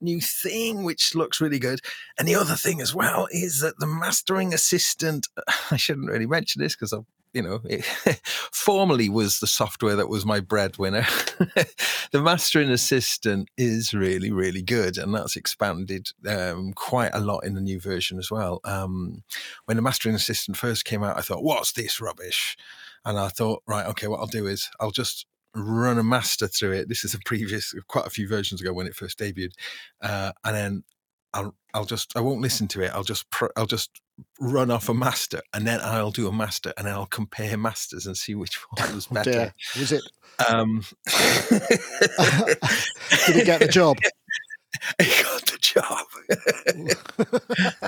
new thing which looks really good. And the other thing as well is that the mastering assistant i shouldn't really mention this because i've you know, it formerly was the software that was my breadwinner. the mastering assistant is really, really good, and that's expanded um, quite a lot in the new version as well. Um, when the mastering assistant first came out, I thought, "What's this rubbish?" And I thought, right, okay, what I'll do is I'll just run a master through it. This is a previous, quite a few versions ago when it first debuted, uh, and then I'll I'll just I won't listen to it. I'll just pr- I'll just run off a master, and then I'll do a master, and I'll compare masters and see which one was Oh, better. dear. Was it? Um, Did it get the job? It got the job.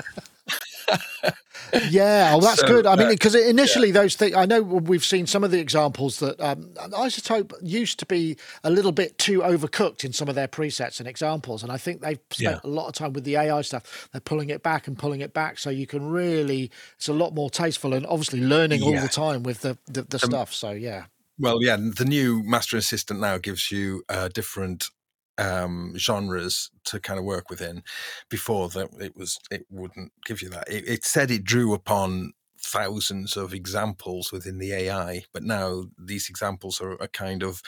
Yeah, oh, that's So, good. I mean, because initially those things, I know we've seen some of the examples that um, iZotope used to be a little bit too overcooked in some of their presets and examples, and I think they've spent Yeah. a lot of time with the AI stuff. They're pulling it back and pulling it back, so you can really, it's a lot more tasteful and obviously learning all the time with the the, the stuff. So yeah, Well, yeah, the new Master Assistant now gives you uh, different um genres to kind of work within before that it was it wouldn't give you that. It, it said it drew upon thousands of examples within the ai but now these examples are a kind of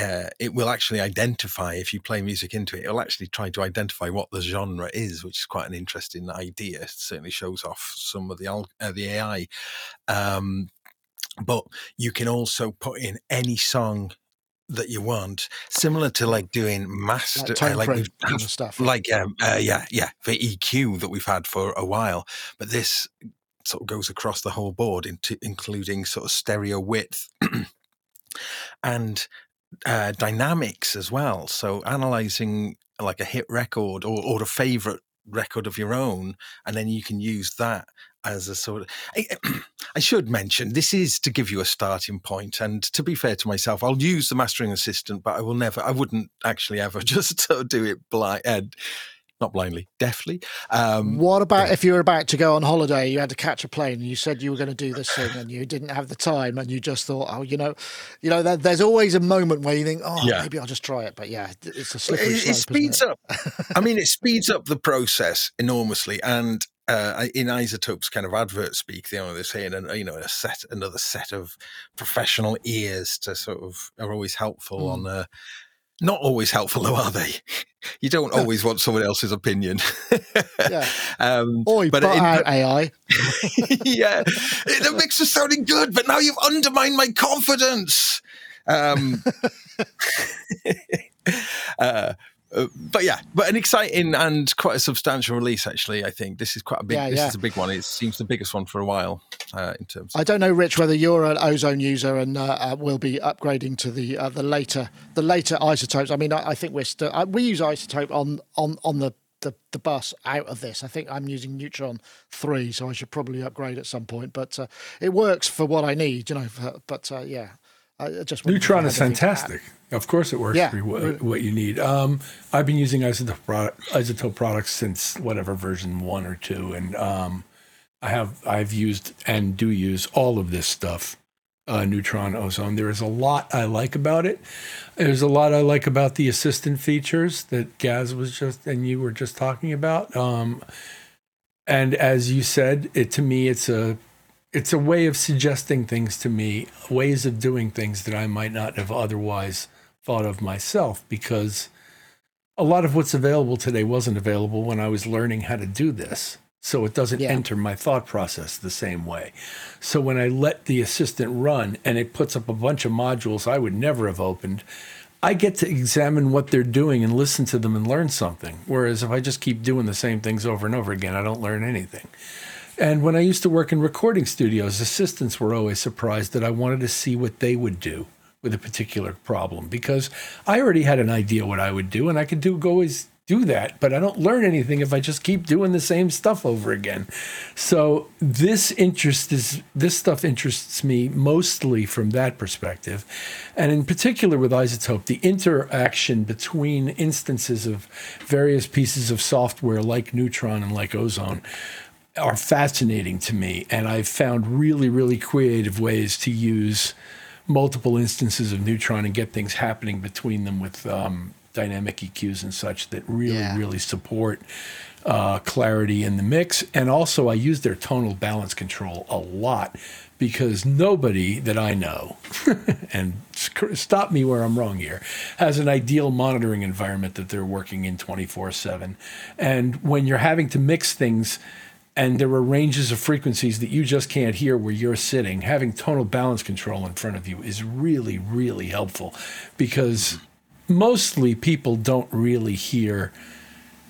uh, it will actually identify if you play music into it it'll actually try to identify what the genre is which is quite an interesting idea. It certainly shows off some of the uh, the ai um but you can also put in any song that you want, similar to like doing master, like uh, like of stuff. like um, uh, yeah, yeah, the EQ that we've had for a while. But this sort of goes across the whole board, into including sort of stereo width and uh, dynamics as well. So analyzing like a hit record or, or a favorite record of your own, and then you can use that as a sort of. I, I should mention this is to give you a starting point, and to be fair to myself, I'll use the mastering assistant, but I will never, I wouldn't actually ever just sort of do it blind, uh, not blindly, deftly. Um, What about if you were about to go on holiday, you had to catch a plane, and you said you were going to do this thing, and you didn't have the time, and you just thought, oh, you know, you know, there, there's always a moment where you think, oh, Yeah. maybe I'll just try it, but yeah, it's a it, slippery it slope. speeds isn't up. I mean, it speeds up the process enormously. And uh, in iZotope's kind of advert speak, you know, they're saying, uh, you know, a set, another set of professional ears to sort of are always helpful on. Uh, not always helpful, though, are they? You don't always want someone else's opinion. Yeah. um, Oi, but but in- out AI. yeah, it- the mix is sounding good, but now you've undermined my confidence. Um, uh, uh, but yeah, but an exciting and quite a substantial release. Actually, I think this is quite a big. Yeah, this yeah. is a big one. It seems the biggest one for a while uh, in terms. I don't know, Rich, whether you're an Ozone user and uh, uh, will be upgrading to the uh, the later the later iZotopes. I mean, I, I think we're still uh, we use iZotope on on on the. The, the bus out of this. I think I'm using Neutron three, so I should probably upgrade at some point. But uh, it works for what I need, you know. For, but uh, yeah, I just Neutron is had anything to add. fantastic. Of course, it works Yeah, for what, what you need. Um, I've been using iZotope, product, iZotope products since whatever version one or two, and um, I have I've used and do use all of this stuff. Uh, Neutron Ozone. There is a lot I like about it. There's a lot I like about the assistant features that Gaz was just and you were just talking about. Um, and as you said, it to me, it's a it's a way of suggesting things to me, ways of doing things that I might not have otherwise thought of myself because a lot of what's available today wasn't available when I was learning how to do this. So it doesn't Yeah. enter my thought process the same way. So when I let the assistant run and it puts up a bunch of modules I would never have opened, I get to examine what they're doing and listen to them and learn something. Whereas if I just keep doing the same things over and over again, I don't learn anything. And when I used to work in recording studios, assistants were always surprised that I wanted to see what they would do with a particular problem because I already had an idea what I would do and I could do always do that, but I don't learn anything if I just keep doing the same stuff over again. So this interest is this stuff interests me mostly from that perspective. And in particular with iZotope, the interaction between instances of various pieces of software like Neutron and like Ozone are fascinating to me. And I've found really, really creative ways to use multiple instances of Neutron and get things happening between them with um, dynamic EQs and such that really, Yeah. really support uh, clarity in the mix. And also, I use their tonal balance control a lot because nobody that I know, and stop me where I'm wrong here, has an ideal monitoring environment that they're working in 24 7. And when you're having to mix things, and there are ranges of frequencies that you just can't hear where you're sitting, having tonal balance control in front of you is really, really helpful because mostly people don't really hear.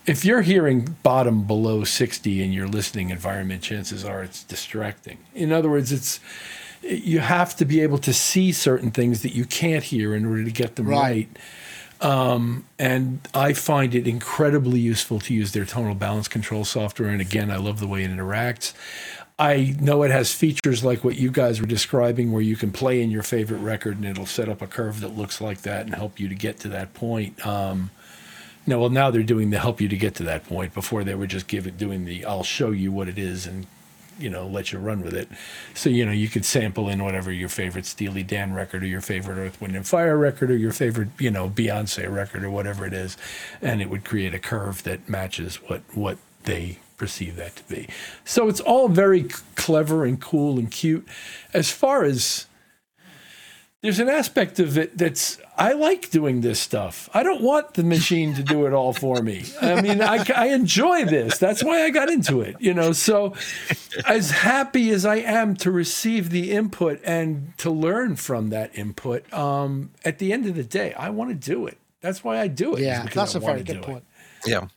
If you're hearing bottom below 60 in your listening environment, chances are it's distracting. In other words, it's you have to be able to see certain things that you can't hear in order to get them Right. right. Um, and I find it incredibly useful to use their tonal balance control software. And again, I love the way it interacts. I know it has features like what you guys were describing, where you can play in your favorite record and it'll set up a curve that looks like that and help you to get to that point. Um, no, well, now they're doing the help you to get to that point. Before they were just give it doing the I'll show you what it is and you know let you run with it. So you know you could sample in whatever your favorite Steely Dan record or your favorite Earth, Wind and Fire record or your favorite you know Beyonce record or whatever it is, and it would create a curve that matches what what they perceive that to be. So it's all very clever and cool and cute. As far as there's an aspect of it that's I like doing this stuff. I don't want the machine to do it all for me. I mean, I, I enjoy this. That's why I got into it, you know. So, as happy as I am to receive the input and to learn from that input, um, at the end of the day, I want to do it. That's why I do it. is Yeah, that's I a very good do it. point. Yeah.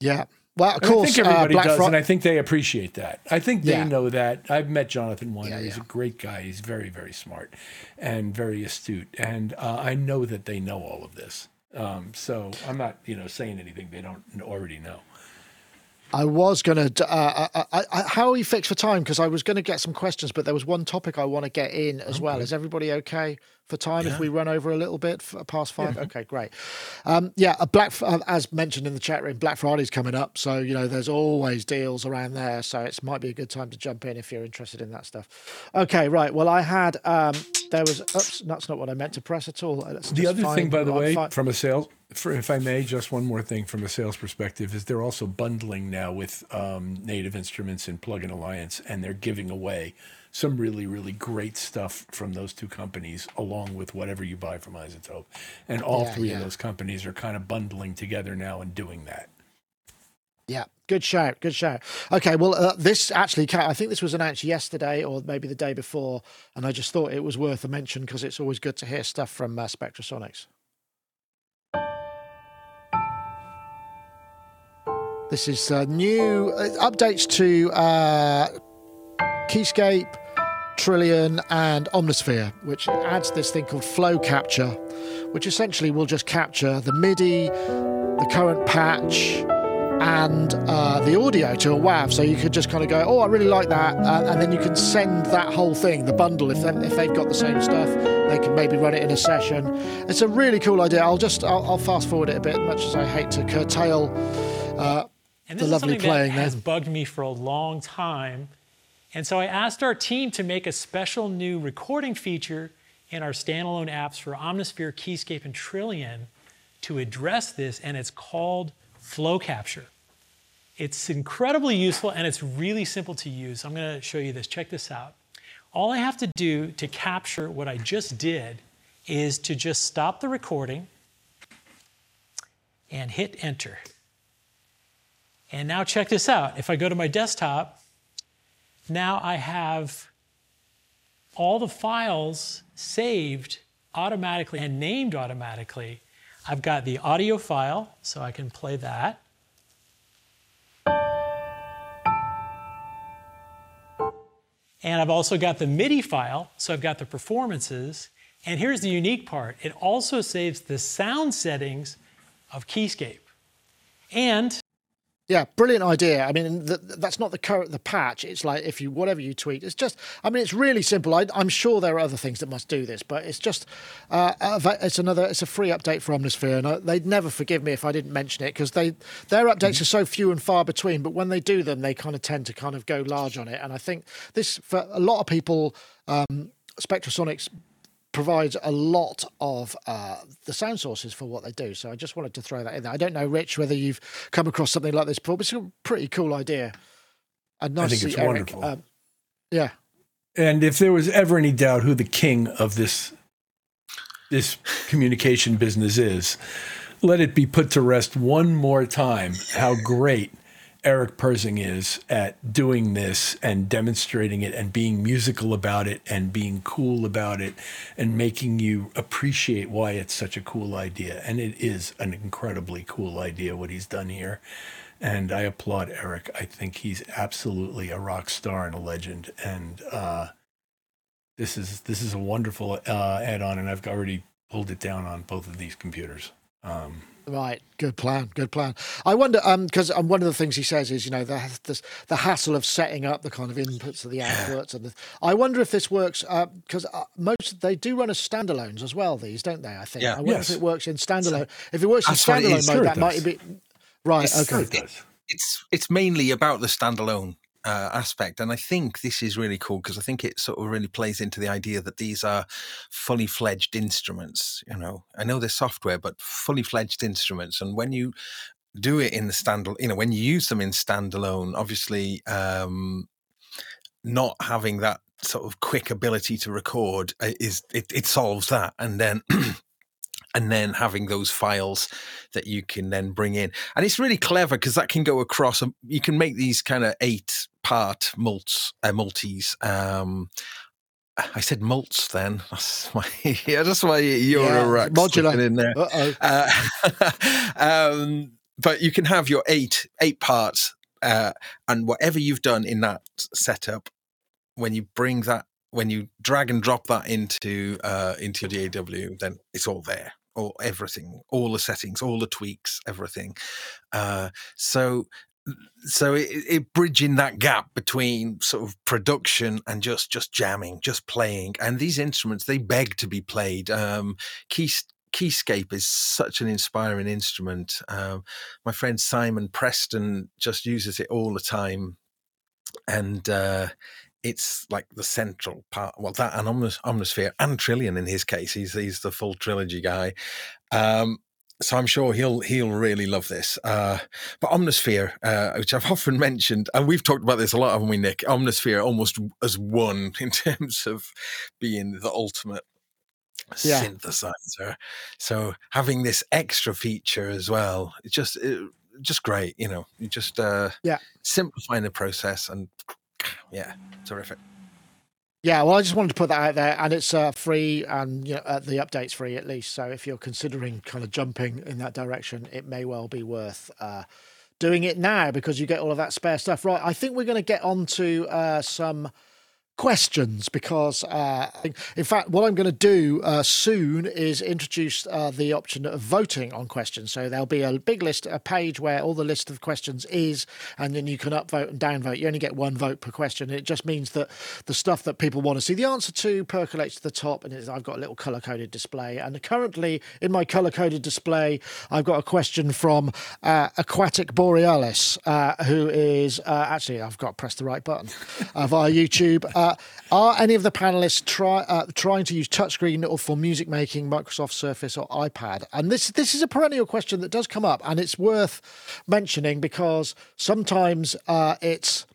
Yeah. Well, of And course, I think everybody uh, Black does, and I think they appreciate that. I think they Yeah. know that. I've met Jonathan Wyner. Yeah, He's a great guy. He's very, very smart and very astute. And uh, I know that they know all of this. Um, so I'm not, you know, saying anything they don't already know. I was going to. Uh, I, I, I, how are you fixed for time? Because I was going to get some questions, but there was one topic I want to get in as well. Is everybody okay for time if we run over a little bit past five? Okay, great. Um, yeah, a Black, uh, as mentioned in the chat room, Black Friday's coming up, so you know there's always deals around there. So it might be a good time to jump in if you're interested in that stuff. Okay, right. Well, I had um, there was. Oops, that's not what I meant to press at all. Let's The other thing, by the way, find- from a sales, for, if I may, just one more thing from a sales perspective is they're also bundling now with um, Native Instruments and Plugin Alliance, and they're giving away some really, really great stuff from those two companies, along with whatever you buy from iZotope. And all Yeah, three yeah. of those companies are kind of bundling together now and doing that. Yeah, good shout, good shout. Okay, well, uh, this actually, I think this was announced yesterday or maybe the day before, and I just thought it was worth a mention because it's always good to hear stuff from uh, Spectrasonics. This is uh, new uh, updates to uh, Keyscape, Trilian, and Omnisphere, which adds this thing called Flow Capture, which essentially will just capture the MIDI, the current patch, and uh, the audio to a WAV. So you could just kind of go, oh, I really like that. Uh, and then you can send that whole thing, the bundle, if, they, if they've got the same stuff, they can maybe run it in a session. It's a really cool idea. I'll just, I'll, I'll fast forward it a bit, much as I hate to curtail uh, And the this is lovely something playing that has bugged me for a long time. And so I asked our team to make a special new recording feature in our standalone apps for Omnisphere, Keyscape, and Trilian to address this, and it's called Flow Capture. It's incredibly useful and it's really simple to use. I'm going to show you this. Check this out. All I have to do to capture what I just did is to just stop the recording and hit enter. And now check this out. If I go to my desktop, now I have all the files saved automatically and named automatically. I've got the audio file, so I can play that. And I've also got the MIDI file, so I've got the performances. And here's the unique part it also saves the sound settings of Keyscape. And Yeah, brilliant idea. I mean, th that's not the current the patch. It's like if you whatever you tweet, it's just. I mean, it's really simple. I, I'm sure there are other things that must do this, but it's just. Uh, it's another. It's a free update for Omnisphere, and I, they'd never forgive me if I didn't mention it because they their updates are so few and far between. But when they do them, they kind of tend to kind of go large on it. And I think this for a lot of people, um, Spectrasonics provides a lot of uh, the sound sources for what they do. So I just wanted to throw that in there. I don't know, Rich, whether you've come across something like this before, but it's a pretty cool idea. And nice think to it's Eric. wonderful. Um, yeah, And if there was ever any doubt who the king of this this communication business is, let it be put to rest one more time how great Eric Persing is at doing this and demonstrating it and being musical about it and being cool about it and making you appreciate why it's such a cool idea. And it is an incredibly cool idea what he's done here. And I applaud Eric. I think he's absolutely a rock star and a legend. And uh, this is this is a wonderful uh, add-on, and I've already pulled it down on both of these computers. Um, Right, good plan, good plan. I wonder, um, because um, one of the things he says is, you know, the, the the hassle of setting up the kind of inputs of the outputs, and the, I wonder if this works because uh, uh, most they do run as standalones as well. These don't they? I think. Yeah. I wonder Yes. if it works in standalone. If it works in That's what it standalone mode, Sure it that might be right. It's- okay. it it's it's mainly about the standalone uh, aspect, and I think this is really cool because I think it sort of really plays into the idea that these are fully fledged instruments. You know, I know they're software, but fully fledged instruments, and when you do it in the stand, you know, when you use them in standalone, obviously, um, not having that sort of quick ability to record uh, is it, it solves that, and then. And then having those files that you can then bring in, and it's really clever because that can go across. um, You can make these kind of eight-part mults, uh, multis. Um, I said mults then. That's why. Yeah, that's why you're Yeah, a modular. in there. Uh, um, but you can have your eight eight parts, uh, and whatever you've done in that setup, when you bring that, when you drag and drop that into uh, into your DAW, then it's all there, all everything, all the settings, all the tweaks, everything. Uh, so. So it, it bridging that gap between sort of production and just just jamming, just playing, and these instruments they beg to be played. Um, key, keyscape is such an inspiring instrument. Um, my friend Simon Preston just uses it all the time, and uh, it's like the central part. Well, that and Omnis- Omnisphere and Trilian in his case. He's he's the full trilogy guy. Um, so I'm sure he'll he'll really love this. Uh, but Omnisphere, uh, which I've often mentioned, and we've talked about this a lot, haven't we, Nick? Omnisphere almost as one in terms of being the ultimate Yeah. synthesizer. So having this extra feature as well, it's just it, just great. You know, you just uh, Yeah. simplifying the process and yeah, terrific. Yeah, well, I just wanted to put that out there, and it's uh, free, and you know, uh, the update's free at least. So if you're considering kind of jumping in that direction, it may well be worth uh, doing it now because you get all of that spare stuff. Right, I think we're going to get on to uh, some questions because uh, in fact, what I'm going to do uh, soon is introduce uh, the option of voting on questions. So there'll be a big list, a page where all the list of questions is, and then you can upvote and downvote. You only get one vote per question. It just means that the stuff that people want to see the answer to percolates to the top, and I've got a little color coded display. And currently, in my color coded display, I've got a question from uh, Aquatic Borealis, uh, who is uh, actually, I've got to press the right button via YouTube. Uh, are any of the panelists try, uh, trying to use touchscreen or for music making, Microsoft Surface or iPad? And this this is a perennial question that does come up, and it's worth mentioning because sometimes uh, it's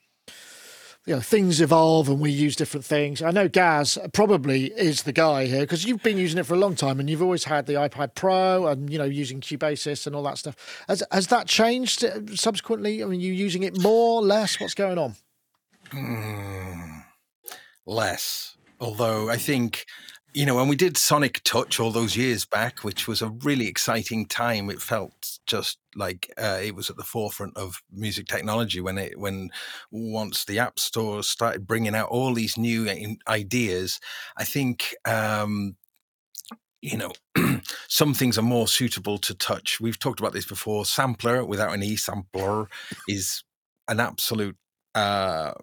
you know things evolve and we use different things. I know Gaz probably is the guy here because you've been using it for a long time and you've always had the iPad Pro and you know using Cubasis and all that stuff. Has has that changed uh, subsequently? I mean, you using it more, less? What's going on? Less. Although I think, you know, when we did Sonic Touch all those years back, which was a really exciting time, it felt just like uh, it was at the forefront of music technology when it when once the app stores started bringing out all these new ideas. I think. Um, you know, some things are more suitable to touch. We've talked about this before. Sampler without an e sampler is an absolute uh,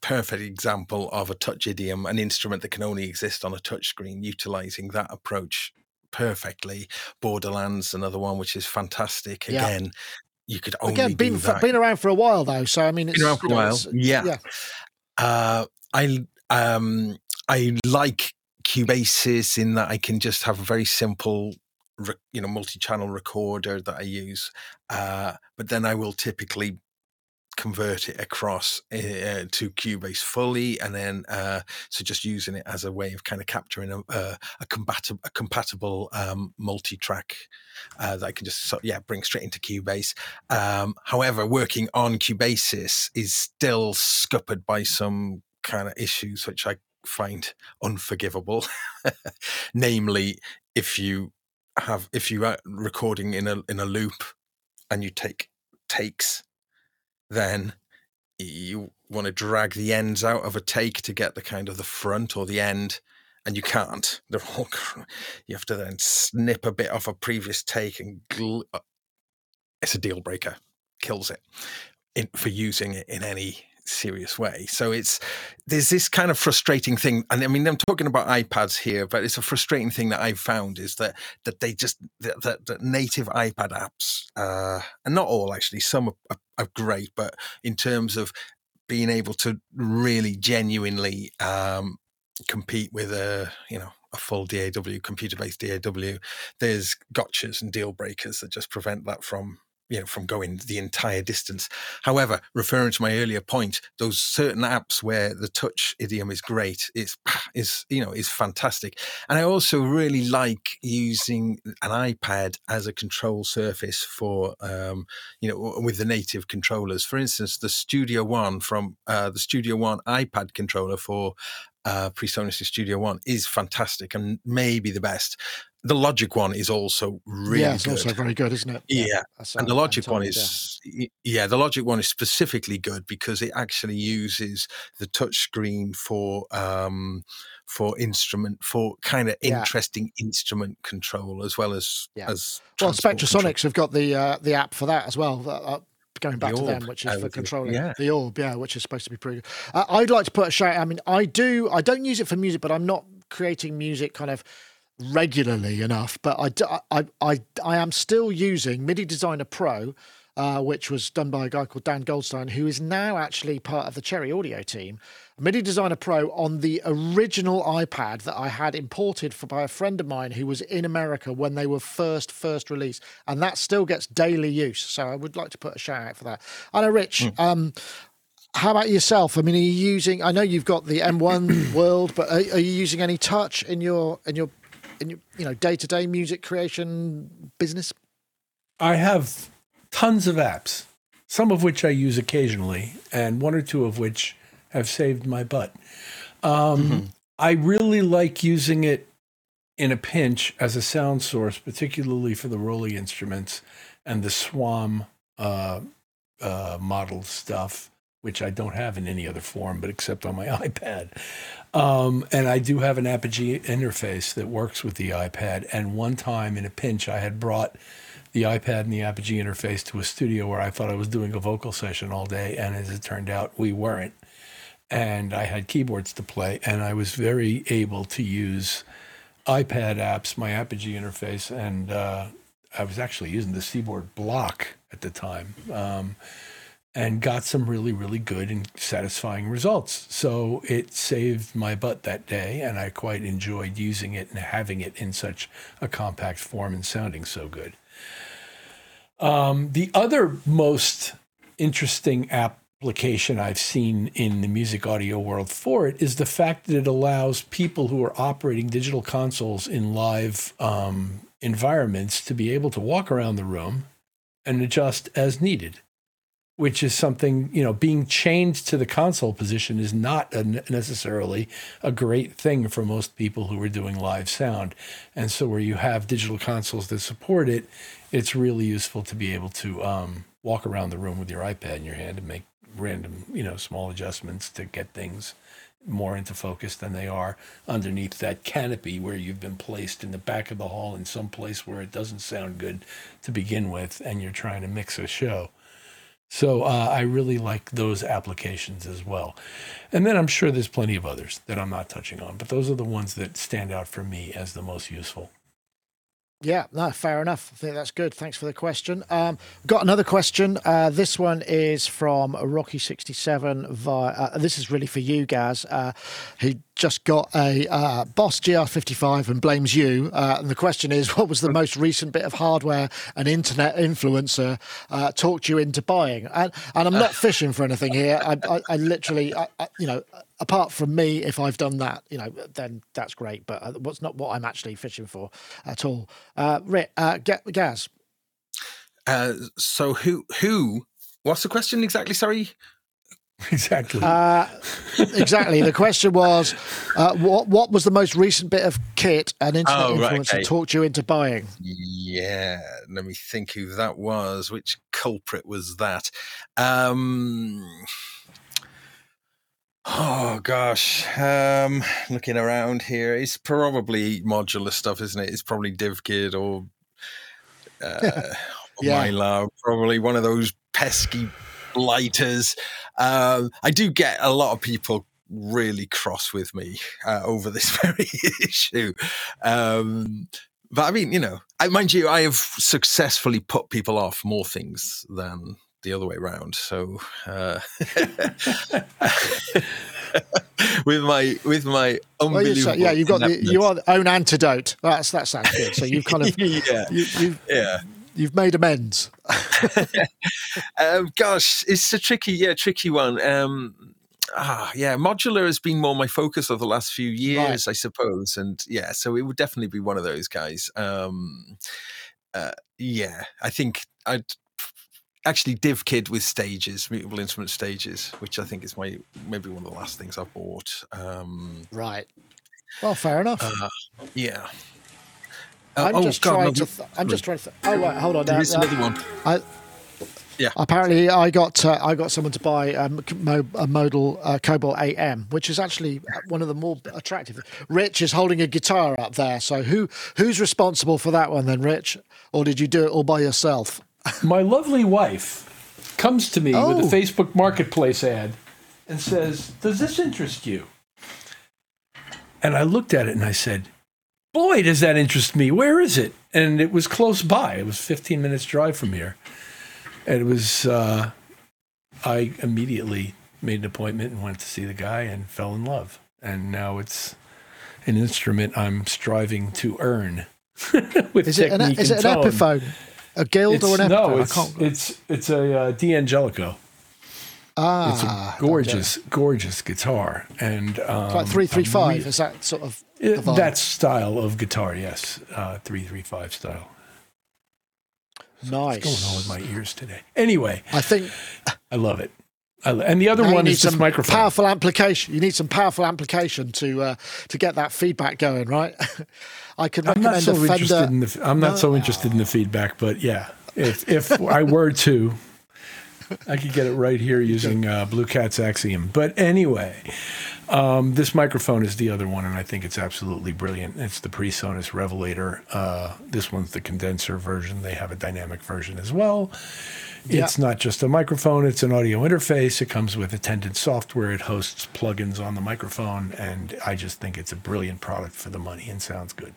perfect example of a touch idiom, an instrument that can only exist on a touchscreen, utilizing that approach perfectly. Borderlands, another one which is fantastic. Yeah. Again, you could only Again, been been around for a while though, so I mean, it's Been around for a while. Yeah. yeah. Uh, I um I like Cubasis in that I can just have a very simple, you know, multi-channel recorder that I use. Uh, but then I will typically convert it across uh, to Cubase fully, and then uh, so just using it as a way of kind of capturing a a, a compatible a compatible um, multi-track uh, that I can just so, yeah bring straight into Cubase. Um, however, working on Cubasis is still scuppered by some kind of issues which I find unforgivable. Namely, if you have if you are recording in a in a loop and you take takes, then you want to drag the ends out of a take to get the kind of the front or the end and you can't. They're all you have to then snip a bit off a previous take, and gl- uh, it's a deal breaker. Kills it in, for using it in any serious way. So it's there's this kind of frustrating thing, and I mean I'm talking about iPads here, but it's a frustrating thing that I've found is that that they just that, that, that native iPad apps, uh, and not all actually, some are, are, great, but in terms of being able to really genuinely um, compete with a you know a full DAW computer based DAW, there's gotchas and deal breakers that just prevent that from you know from going the entire distance. However referring to my earlier point those certain apps where the touch idiom is great is is you know is fantastic. And i also really like using an ipad as a control surface for um you know with the native controllers. For instance the studio one from uh, the studio one ipad controller for uh, PreSonus Studio One is fantastic and maybe the best the Logic one is also really yeah, it's good. also very good, isn't it? Yeah, yeah. and the Logic one is yeah. yeah. the Logic one is specifically good because it actually uses the touch screen for um for instrument for kind of interesting instrument control as well as as well. Spectrasonics have got the uh, the app for that as well. Uh, going back to them, which is for controlling yeah. the orb, yeah, which is supposed to be pretty good. Uh, I'd like to put a shout. I mean, I do. I don't use it for music, but I'm not creating music kind of regularly enough, but I, I, I, I am still using MIDI Designer Pro, uh, which was done by a guy called Dan Goldstein, who is now actually part of the Cherry Audio team. MIDI Designer Pro on the original iPad that I had imported for, by a friend of mine who was in America when they were first first released, and that still gets daily use. So I would like to put a shout out for that. I know, Rich. Mm. Um, how about yourself? I mean, are you using? I know you've got the M1 World, but are, are, you using any touch in your in your in your you know day to day music creation business? I have tons of apps, some of which I use occasionally, and one or two of which have saved my butt. Um, mm-hmm. I really like using it in a pinch as a sound source, particularly for the ROLI instruments and the SWAM uh, uh, model stuff which I don't have in any other form, but except on my iPad. Um, and I do have an Apogee interface that works with the iPad. And one time in a pinch, I had brought the iPad and the Apogee interface to a studio where I thought I was doing a vocal session all day. And as it turned out, we weren't. And I had keyboards to play, and I was very able to use iPad apps, my Apogee interface, and uh, I was actually using the Seaboard block at the time. Um, and got some really, really good and satisfying results. So it saved my butt that day, and I quite enjoyed using it and having it in such a compact form and sounding so good. Um, the other most interesting application I've seen in the music audio world for it is the fact that it allows people who are operating digital consoles in live um, environments to be able to walk around the room and adjust as needed which is something you know being chained to the console position is not a necessarily a great thing for most people who are doing live sound. And so where you have digital consoles that support it it's really useful to be able to um, walk around the room with your ipad in your hand and make random you know small adjustments to get things more into focus than they are underneath that canopy where you've been placed in the back of the hall in some place where it doesn't sound good to begin with and you're trying to mix a show so uh, I really like those applications as well. And then I'm sure there's plenty of others that I'm not touching on, but those are the ones that stand out for me as the most useful. Yeah, no, fair enough. I think that's good. Thanks for the question. Um, got another question. Uh, this one is from Rocky67 via. Uh, this is really for you, Gaz. Uh, he just got a uh, Boss GR55 and blames you. Uh, and the question is, what was the most recent bit of hardware an internet influencer uh, talked you into buying? And, and I'm not fishing for anything here. I, I, I literally, I, you know, apart from me, if I've done that, you know, then that's great. But uh, what's not what I'm actually fishing for at all. Uh, Rick, uh, Gaz. Uh, so who who? What's the question exactly? Sorry. Exactly. Uh, exactly. the question was, uh, what what was the most recent bit of kit an internet oh, influencer right, okay. talked you into buying? Yeah, let me think who that was. Which culprit was that? Um, Oh gosh, um, looking around here, it's probably modular stuff, isn't it? It's probably DivKid or uh, Yeah. Mylar, probably one of those pesky lighters. Um, I do get a lot of people really cross with me uh, over this very issue. Um, but I mean, you know, I mind you, I have successfully put people off more things than the other way around. So uh, with my with my unbelievable, say, yeah, you've got the, ineptness. your own antidote. That's that sounds good. So you've kind of yeah, you, you've yeah. You've made amends. Um, gosh, it's a tricky, yeah, tricky one. Um, ah, yeah, modular has been more my focus of the last few years, I suppose, and yeah, so it would definitely be one of those guys. Um, uh, yeah, I think I'd actually DivKid with stages, mutable instrument stages, which I think is my maybe one of the last things I've bought. Um, Right. Well, fair enough. uh, yeah. Uh, I'm oh, just God, trying no, to. Th- I'm just trying to. Th- oh wait, hold on. There now, is uh, another one. I, Yeah. Apparently, I got uh, I got someone to buy um, mo- a modal uh, Cobalt 8M, which is actually one of the more attractive. Rich is holding a guitar up there, so who who's responsible for that one then, Rich? Or did you do it all by yourself? My lovely wife comes to me with Oh. a Facebook Marketplace ad and says, Does this interest you? And I looked at it and I said, Boy, does that interest me. Where is it? And it was close by. It was 15 minutes drive from here. And it was, uh, I immediately made an appointment and went to see the guy and fell in love. And now it's an instrument I'm striving to earn. with Is it an, technique is it an. Epiphone, a guild or an It's- Epiphone? No, it's it's it's a uh, D'Angelico. Ah, It's a gorgeous, gorgeous guitar, and um, It's like three three five. re- Is that sort of it- that style of guitar, yes, uh, three three five style. nice? What's going on with my ears today? Anyway, I think I love it. I lo- and the other one is this some microphone. powerful amplification. You need some powerful amplification to uh, to get that feedback going, right? I could I'm not recommend so a Fender. interested in the. I'm not No. so interested in the feedback, but yeah, if if I were to, I could get it right here using uh, Blue Cat's Axiom. But anyway, um, this microphone is the other one, and I think it's absolutely brilliant. It's the PreSonus Revelator. Uh, this one's the condenser version. They have a dynamic version as well. It's not just a microphone, it's an audio interface. It comes with attendant software. It hosts plugins on the microphone. And I just think it's a brilliant product for the money and sounds good.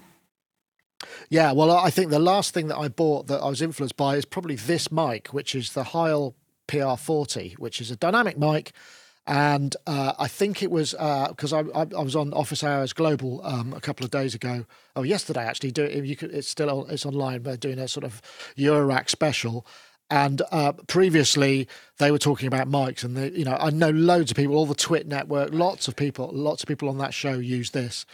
Yeah, well, I think the last thing that I bought that I was influenced by is probably this mic, which is the Heil PR40, which is a dynamic mic. And uh, I think it was because I, I, I was on Office Hours Global um, a couple of days ago. Oh, yesterday actually. Do you could, it's still on, it's online. They're doing a sort of Eurorack special. And uh, previously, they were talking about mics, and the, you know, I know loads of people, all the Twit network, lots of people, lots of people on that show use this,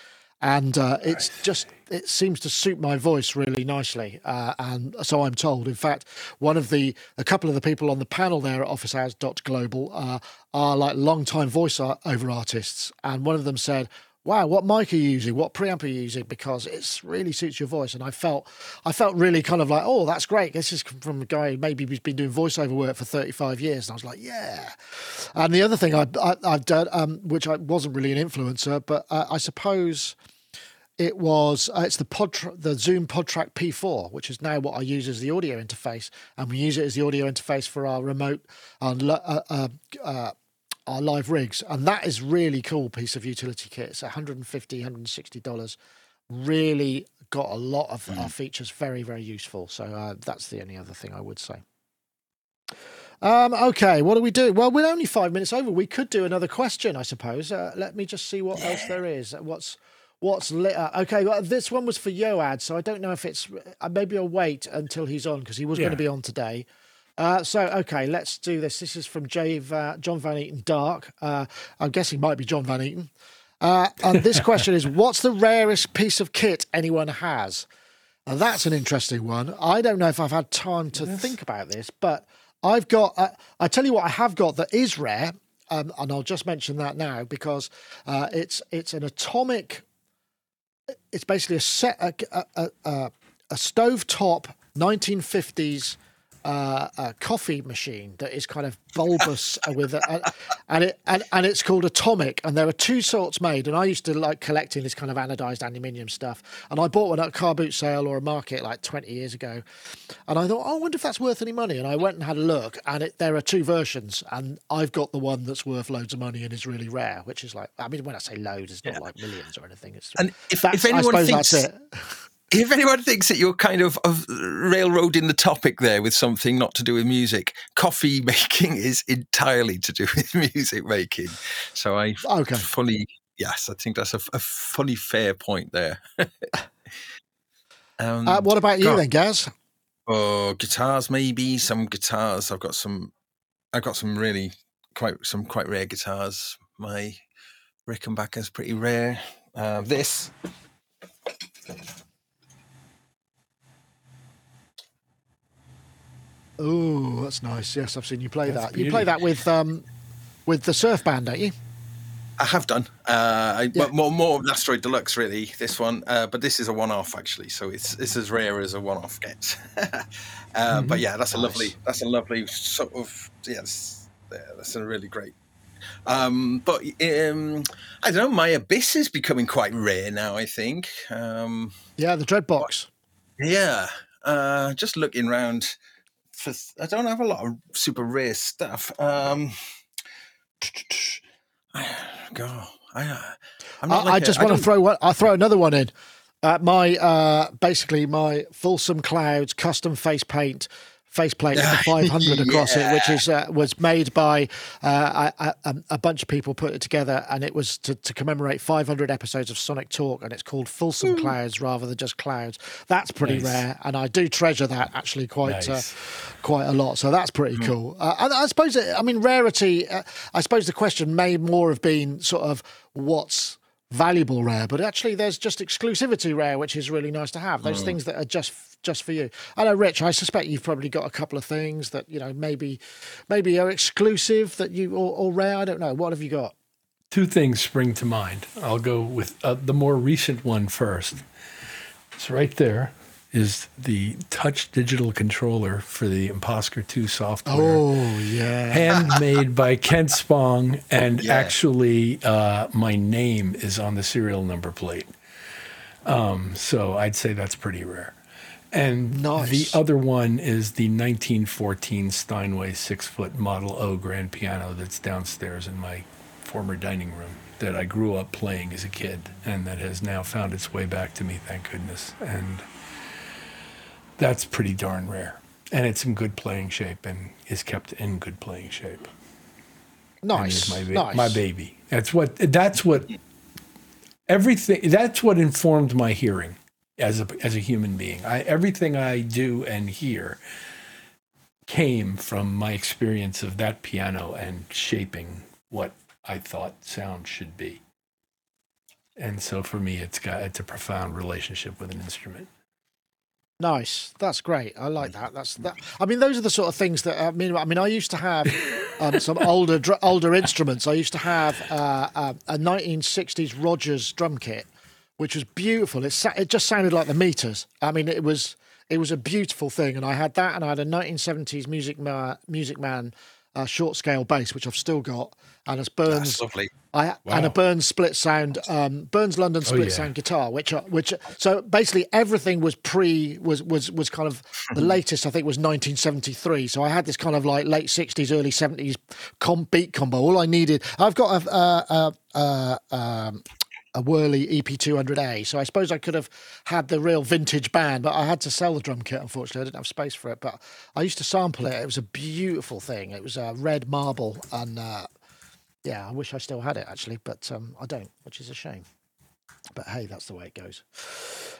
and uh, it's just it seems to suit my voice really nicely, uh, and so I'm told. In fact, one of the a couple of the people on the panel there at Office Hours Global uh, are like long-time voice over artists, and one of them said, wow, what mic are you using? What preamp are you using? Because it really suits your voice. And I felt, I felt really kind of like, oh, that's great. This is from a guy who maybe who's been doing voiceover work for 35 years. And I was like, yeah. And the other thing I, I've done, um, which I wasn't really an influencer, but uh, I suppose it was uh, it's the pod the Zoom PodTrack P4, which is now what I use as the audio interface, and we use it as the audio interface for our remote, our, lo- uh, our live rigs, and that is really cool piece of utility kit. It's 150 160 dollars. Really got a lot of our features, very very useful. So uh, that's the only other thing I would say. Um, okay, what do we do? Well, we're only five minutes over. We could do another question, I suppose. Uh, let me just see what else there is. What's what's lit up? Okay, well, this one was for Yoad, so I don't know if it's. Uh, maybe I'll wait until he's on because he was going to be on today. Uh, so okay, let's do this. This is from Jay Va- John Van Eaton Dark. Uh, I'm guessing might be John Van Eaton. Uh, and this question is: What's the rarest piece of kit anyone has? That's an interesting one. I don't know if I've had time to think about this, but I've got. Uh, I tell you what, I have got that is rare, um, and I'll just mention that now because uh, it's it's an atomic. It's basically a set a a, a, a stovetop 1950s uh, a coffee machine that is kind of bulbous with, a, and it and, and it's called Atomic. And there are two sorts made. And I used to like collecting this kind of anodized aluminium stuff. And I bought one at a car boot sale or a market like 20 years ago. And I thought, oh, I wonder if that's worth any money. And I went and had a look, and it, there are two versions. And I've got the one that's worth loads of money and is really rare, which is like, I mean, when I say loads, it's not like millions or anything. It's And if, if anyone thinks that's it. if anyone thinks that you're kind of, of railroading the topic there with something not to do with music, coffee making is entirely to do with music making. So I Okay. fully, yes, I think that's a, a fully fair point there. um, Uh, what about you God. then, Gaz? Oh, guitars, maybe some guitars. I've got some. I've got some really quite some quite rare guitars. My Rickenbacker's pretty rare. Uh, this Oh, that's nice. Yes, I've seen you play That's that. You play that with um, with the surf band, don't you? I have done. Uh, I, Yeah. well, more more of Asteroid Deluxe, really. This one, uh, but this is a one-off actually, so it's it's as rare as a one-off gets. uh, But yeah, that's a lovely. Nice. That's a lovely sort of. Yeah, that's, yeah, that's a really great. Um, but um, I don't know. My Abyss is becoming quite rare now. I think. Um, Yeah, the Dreadbox. Yeah, uh, just looking around for. I don't have a lot of super rare stuff. Um, God, I, uh, I'm I, not I like a- just want to throw one. I'll throw another one in. Uh, my uh, basically my Fulsome Clouds custom face paint faceplate with the 500 across it, which is uh, was made by uh, a, a, a bunch of people put it together, and it was to, to commemorate 500 episodes of Sonic Talk, and it's called Fulsome Clouds rather than just Clouds. That's pretty Nice. rare, and I do treasure that actually quite Nice. uh, quite a lot. So that's pretty cool. Uh, and I suppose, I mean, rarity. Uh, I suppose the question may more have been sort of what's valuable rare, but actually there's just exclusivity rare, which is really nice to have. Those things that are just just for you. I know, Rich. I suspect you've probably got a couple of things that you know maybe maybe are exclusive that you or, or rare. I don't know. What have you got? Two things spring to mind. I'll go with uh, the more recent one first. It's right there. Is the touch digital controller for the Imposter 2 software. Oh yeah. handmade by Kent Spong, and Yeah. actually, uh, my name is on the serial number plate. Um, so I'd say that's pretty rare. And Nice. the other one is the 1914 Steinway six foot Model O grand piano that's downstairs in my former dining room that I grew up playing as a kid and that has now found its way back to me, thank goodness. And that's pretty darn rare. And it's in good playing shape and is kept in good playing shape. Nice. my, ba- nice. my baby. That's what. That's what. Everything. That's what informed my hearing as a as a human being. I everything I do and hear came from my experience of that piano and shaping what I thought sound should be. And so for me, it's got it's a profound relationship with an instrument. Nice. That's great. I like that. That's that. I mean, those are the sort of things that I mean. I mean, I used to have um, some older dr- older instruments. I used to have uh, uh, a 1960s Rogers drum kit, which was beautiful. It sa- it just sounded like the meters. I mean, it was it was a beautiful thing. And I had that, and I had a 1970s Music Man Music Man uh, short scale bass, which I've still got, and it's Burns. I and a Burns split sound, um, Burns London split yeah. sound guitar, which are, which so basically everything was pre was was was kind of the latest. I think was 1973. So I had this kind of like late 60s, early 70s com beat combo. All I needed, I've got a a a, a, um, a Whirly EP200A. So I suppose I could have had the real vintage band, but I had to sell the drum kit. Unfortunately, I didn't have space for it. But I used to sample it. It was a beautiful thing. It was a red marble and. Uh, yeah, I wish I still had it actually, but um, I don't, which is a shame. But hey, that's the way it goes.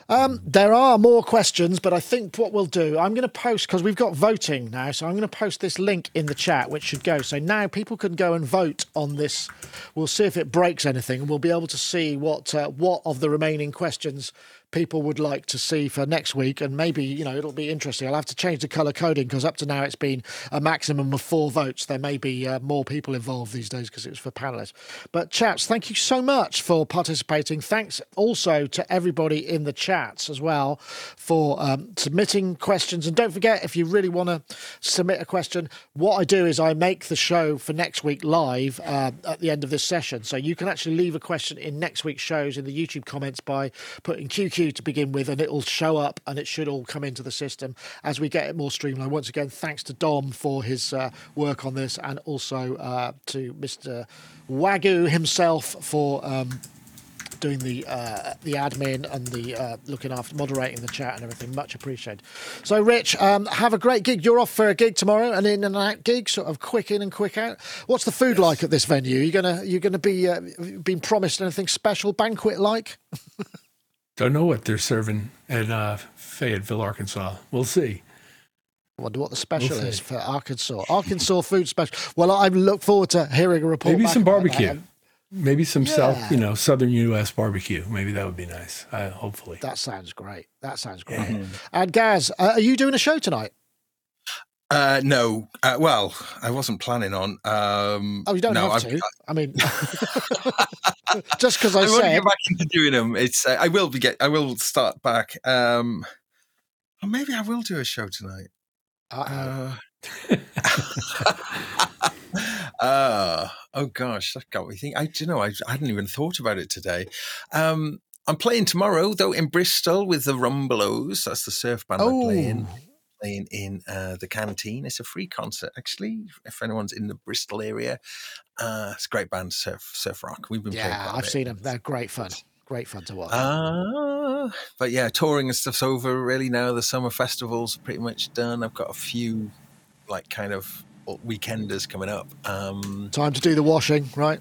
Um, there are more questions, but I think what we'll do, I'm going to post because we've got voting now, so I'm going to post this link in the chat, which should go. So now people can go and vote on this. We'll see if it breaks anything, and we'll be able to see what uh, what of the remaining questions people would like to see for next week, and maybe you know it'll be interesting. I'll have to change the color coding because up to now it's been a maximum of four votes. There may be uh, more people involved these days because it was for panelists. But chaps, thank you so much for participating. Thanks also to everybody in the chats as well for um, submitting questions. And don't forget, if you really want to submit a question, what I do is I make the show for next week live uh, at the end of this session. So you can actually leave a question in next week's shows in the YouTube comments by putting QQ to begin with, and it'll show up and it should all come into the system as we get it more streamlined. Once again, thanks to Dom for his uh, work on this, and also uh, to Mr. Wagyu himself for. Um, doing the uh, the admin and the uh, looking after moderating the chat and everything. Much appreciated. So, Rich, um, have a great gig. You're off for a gig tomorrow, an in and out gig, sort of quick in and quick out. What's the food like at this venue? Are you gonna you gonna be uh, being promised anything special, banquet like? Don't know what they're serving in uh, Fayetteville, Arkansas. We'll see. I wonder what the special we'll is for Arkansas. Arkansas food special. Well, I look forward to hearing a report. Maybe some barbecue. Maybe some yeah. south, you know, southern U.S. barbecue. Maybe that would be nice. Uh, hopefully, that sounds great. That sounds great. Mm-hmm. And Gaz, uh, are you doing a show tonight? Uh, no. Uh, well, I wasn't planning on. Um, oh, you don't no, have to. I, I mean, just because I, I said get back into doing them. It's. Uh, I will be get. I will start back. Um, or maybe I will do a show tonight. Uh, uh, oh gosh, that got me thinking. I do you know I, I hadn't even thought about it today. Um, I'm playing tomorrow though in Bristol with the Rumbelows. That's the surf band oh. I'm playing. Playing in uh, the canteen. It's a free concert actually. If anyone's in the Bristol area, uh, it's a great band, surf surf rock. We've been yeah, I've seen them. They're great fun. Great fun to watch. Uh, but yeah, touring and stuff's over really now. The summer festivals pretty much done. I've got a few like kind of weekenders coming up. Um, Time to do the washing, right?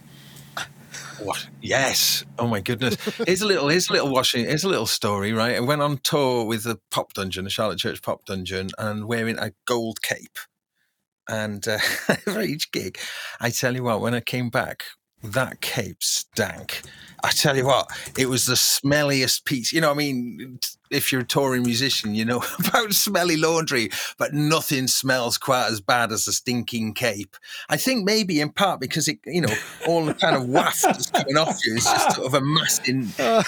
What? Yes. Oh my goodness. Here's a little. Here's a little washing. Here's a little story. Right. I went on tour with the Pop Dungeon, the Charlotte Church Pop Dungeon, and wearing a gold cape. And uh, for each gig, I tell you what, when I came back, that cape stank. I tell you what, it was the smelliest piece. You know, I mean, if you're a touring musician, you know about smelly laundry, but nothing smells quite as bad as a stinking cape. I think maybe in part because it, you know, all the kind of waft that's coming off you is just sort of amassed in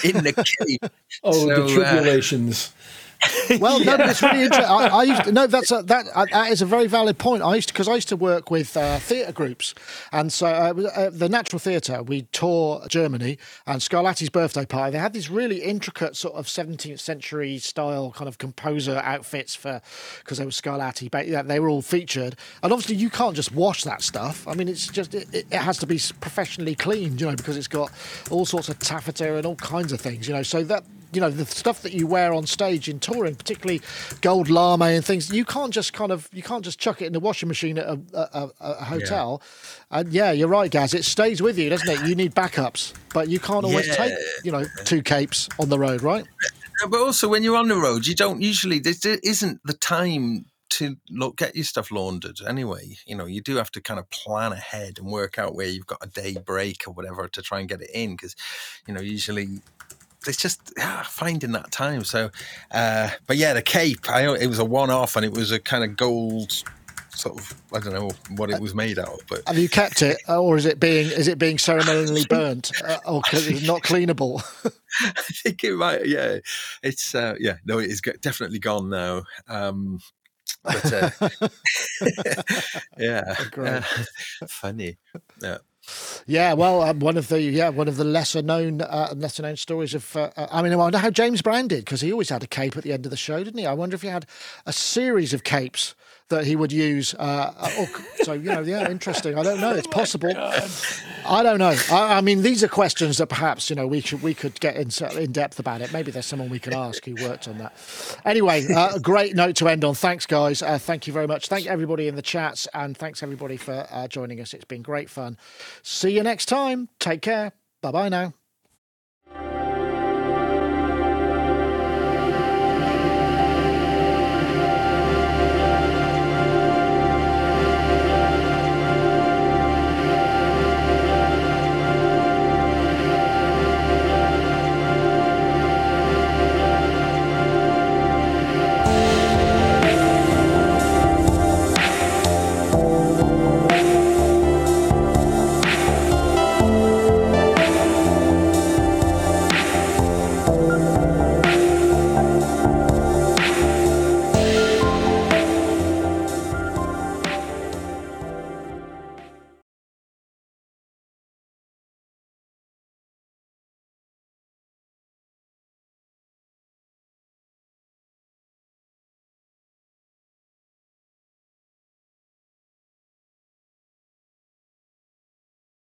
in the cape. Oh, so, the uh, tribulations. Uh, well, yeah. no, it's really interesting. I, I, used to, no, that's a, that uh, that is a very valid point. I used because I used to work with uh, theatre groups, and so uh, uh, the Natural Theatre we tour Germany and Scarlatti's birthday party. They had these really intricate sort of 17th century style kind of composer outfits for because they were Scarlatti, but yeah, they were all featured. And obviously, you can't just wash that stuff. I mean, it's just it, it has to be professionally cleaned, you know, because it's got all sorts of taffeta and all kinds of things, you know. So that you know the stuff that you wear on stage in touring, particularly gold lame and things. You can't just kind of you can't just chuck it in the washing machine at a, a, a hotel. Yeah. And yeah, you're right, Gaz. It stays with you, doesn't it? You need backups, but you can't always yeah. take you know two capes on the road, right? But also, when you're on the road, you don't usually there isn't the time to look get your stuff laundered anyway. You know, you do have to kind of plan ahead and work out where you've got a day break or whatever to try and get it in because, you know, usually it's just yeah, finding that time. So, uh, but yeah, the cape, I it was a one off and it was a kind of gold sort of I don't know what it was made out of. But have you kept it, uh, or is it being is it being ceremonially burnt, uh, or it's not cleanable? I think it might. Yeah, it's uh, yeah. No, it is definitely gone now. Um, but uh, yeah, uh, funny. Yeah. Yeah, well, um, one of the yeah one of the lesser known uh, lesser known stories of uh, uh I mean I wonder how James Brown did because he always had a cape at the end of the show, didn't he? I wonder if he had a series of capes that he would use. Uh, uh or, so you know, yeah, interesting. I don't know. It's oh possible. I don't know. I, I, mean, these are questions that perhaps you know we should we could get in, in depth about it. Maybe there's someone we could ask who worked on that. Anyway, uh, a great note to end on. Thanks, guys. Uh, thank you very much. Thank everybody in the chats, and thanks everybody for uh, joining us. It's been great fun. See you next time. Take care. Bye bye now.